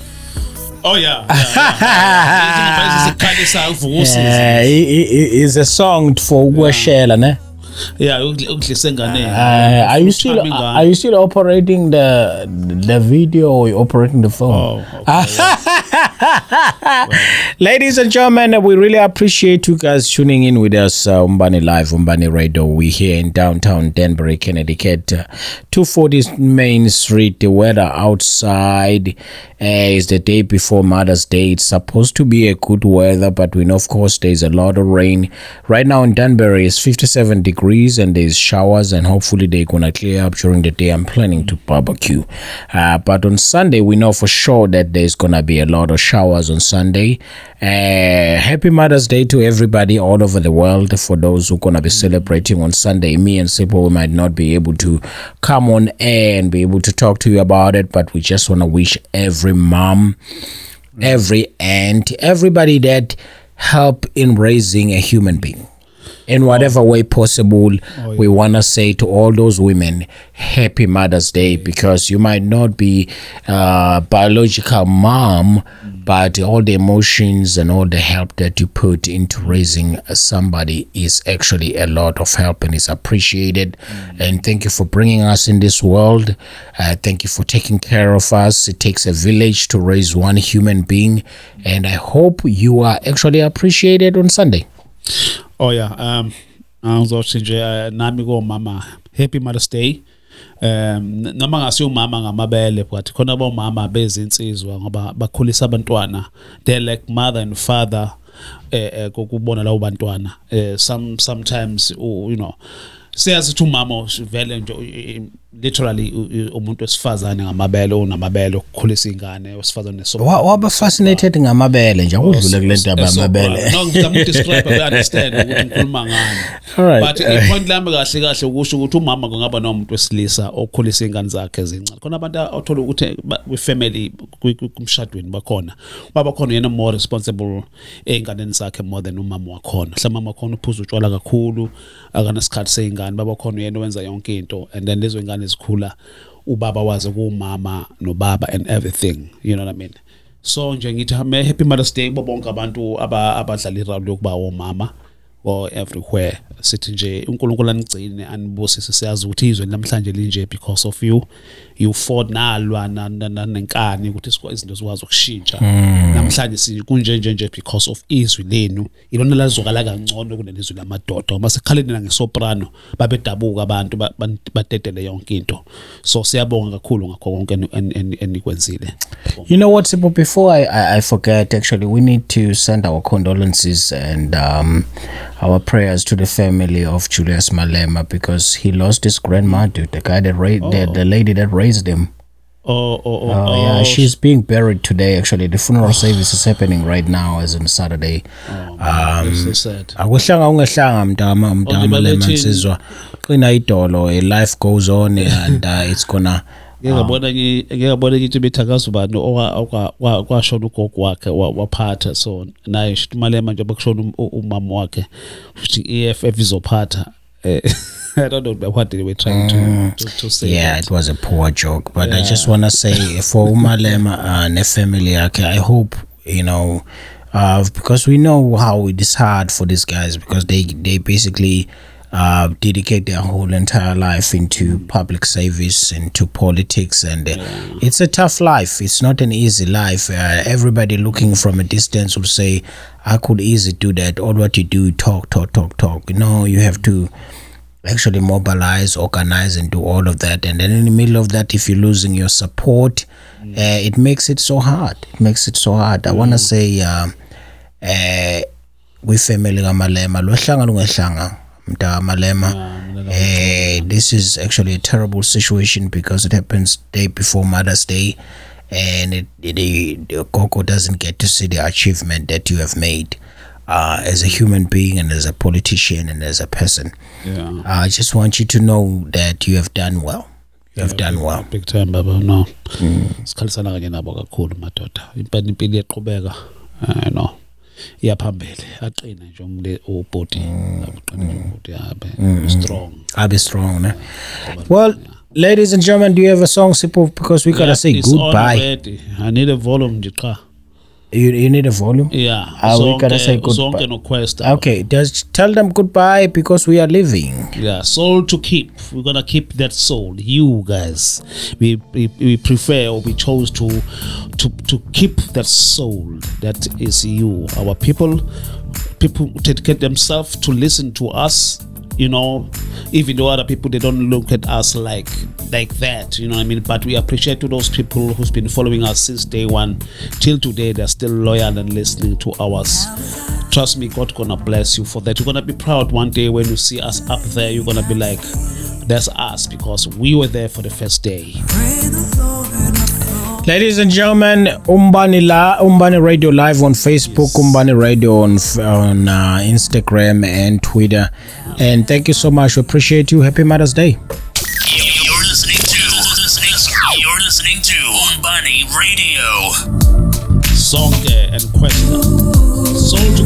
Speaker 3: Oh yeah. yeah, yeah. [laughs]
Speaker 2: Yeah, it's a song for ukweshela, ne?
Speaker 3: Yeah, ukudlisa enganeni.
Speaker 2: Uh, are you still are you still operating the the video or operating the phone?
Speaker 3: Oh, [laughs]
Speaker 2: Ladies and gentlemen, we really appreciate you guys tuning in with us. Uh, Umbani Live, Umbani Radio. We're here in downtown Danbury, Connecticut, uh, 240 Main Street. The weather outside uh, is the day before Mother's Day. It's supposed to be a good weather, but we know, of course, there's a lot of rain. Right now in Danbury, it's 57 degrees and there's showers, and hopefully they're gonna clear up during the day. I'm planning to barbecue, uh, but on Sunday we know for sure that there's gonna be a lot of showers on Sunday. Uh, happy Mother's Day to everybody all over the world. For those who are gonna be celebrating on Sunday, me and Sipho we might not be able to come on air and be able to talk to you about it, but we just wanna wish every mom every aunt, everybody that help in raising a human being. In whatever way possible, we want to say to all those women, Happy Mother's Day, because you might not be a biological mom, but all the emotions and all the help that you put into raising somebody is actually a lot of help and is appreciated. And thank you for bringing us in this world. Uh, thank you for taking care of us. It takes a village to raise one human being, and I hope you are actually appreciated on Sunday.
Speaker 3: Oh yeah, um angizothi nje uh, nami komama happy mother's day. Um noma ngasiyo umama ngamabele but khona bomama bezinsizwa ngoba bakhulisa abantwana they like mother and father eh eh, kokubona lawo bantwana eh some sometimes you know siyazi ukuthi umama vele nje literally u- i- umuntu wesifazane ngamabele onamabele okukhulisa ingane wesifazane neso
Speaker 2: Wa- waba fascinated ngamabele nje akudlule kule ndaba yamabele.
Speaker 3: No ngizama ukudescribe we [laughs] understand ukuthi ngikhuluma ngani.
Speaker 2: Alright,
Speaker 3: but
Speaker 2: uh,
Speaker 3: ipoint lami kahle kahle ukusho ukuthi umama kungaba nomuntu wesilisa okhulisa ingane zakhe ezincane khona abantu othola ukuthi ba- kwi-family kwi- kwi- kumshadweni bakhona baba khona yena more responsible ey'nganeni zakhe more than umama wakhona. Mhlawumbe umama wakhona uphuza utshwala kakhulu akanasikhathi sey'ngane baba khona yena wenza yonke into and then lezo y'ngane zikhula ubaba waze kuwumama nobaba and everything you know what I mean? So nje ngithi happy mothers day kubo bonke abantu aba- abadlala iround yokuba omama or everywhere. Sithi nje uNkulunkulu anigcine anibusise siyazi ukuthi izwe namhlanje linje because of you. You nalwa na- na- na- nenkani ukuthi izinto zikwazi ukushintsha
Speaker 2: Mm.
Speaker 3: namhlanje si kunje nje nje because of izwi lenu ilona lazokala kangcono kunelizwi lamadoda uma sekhaleni nangesoprano babedabuka abantu ba- ba- yonke into so siyabonga kakhulu ngakho konke eni- eni- eni- enikwenzile
Speaker 2: You know what, Sipo? Before I, I, I forget, actually, we need to send our condolences and um, our prayers to the family of Julius Malema because he lost his grandma, dude, the guy that raised the, the lady that raised him.
Speaker 3: oh oh oh,
Speaker 2: uh, yeah, she's being buried today. Actually, the funeral service is happening right now, as in Saturday.
Speaker 3: Oh,
Speaker 2: um,
Speaker 3: so sad.
Speaker 2: akuhlanga ungehlanga mntama mntama lemansizwa qina idolo eh, life goes on and uh, it's gonna
Speaker 3: ngingabona ngithi ngi- ngeke bethakaza ubani kwashona ugogo wakhe waphatha so naye shuthi imali nje bakushona um- umama wakhe futhi i-f f izophatha eh [laughs] I don't know what they were trying to to, to say
Speaker 2: yeah
Speaker 3: but-
Speaker 2: it was a poor joke but i just want to say for umalema and uh, nefamily yakhe i hope you know uh, because we know how it is hard for these guys because they they basically uh, dedicate their whole entire life into public service into politics. And uh, it's a tough life. It's not an easy life. Uh, everybody looking from a distance will say i could easily do that. All what you do talk talk talk talk. You know you have to actually mobilize, organize, and do all of that. And then in the middle of that, if you're losing your support, uh, it makes it so hard. It makes it so hard. I want to say, uh, uh, we family kamalema lohlanga lungehlanga malema eh this is actually a terrible situation because it happens day before mother's day and it, the, the Coco doesn't get to see the achievement that you have made uh, as a human being and as a politician and as a person.
Speaker 3: Yeah.
Speaker 2: I just want you to know that you have done well. You have done well.
Speaker 3: big time baba no. Sikhalisana kanye nabo kakhulu madoda. Impela impilo iyaqhubeka. Eh no
Speaker 12: iyaphambili aqine nje umle ubhodi aqine nje ubhodi yabe
Speaker 2: Mm.
Speaker 12: strong
Speaker 2: I'll be strong, ne? Well, ladies and gentlemen, do you have a song, Sipho? Because we gotta
Speaker 12: Yeah,
Speaker 2: say goodbye.
Speaker 12: already. i need a volume nje qha
Speaker 2: You, you need a volume?
Speaker 12: yeah
Speaker 2: Ah, we gotta say
Speaker 12: zonke zonke noquesta
Speaker 2: Okay, just tell them goodbye because we are leaving.
Speaker 12: Yeah, soul to keep. We're gonna keep that soul. You guys, we we, we prefer or we chose to to to keep that soul that is you. Our people, people dedicate themselves to listen to us. You know, even though other people they don't look at us like like that. You know I mean? But we appreciate to those people who's been following us since day one till today. They're still loyal and listening to ours. Trust me, God gonna bless you for that. You're gonna be proud one day when you see us up there. You're gonna be like, "That's us," because we were there for the first day.
Speaker 2: Ladies and gentlemen, Umbani La Umbani Radio live on Facebook, Umbani Radio on on uh, Instagram and Twitter. And thank you so much. We appreciate you. Happy Mother's Day.
Speaker 1: You're listening to listening, you're listening to Umbani Radio.
Speaker 12: Sonke and Questa, soul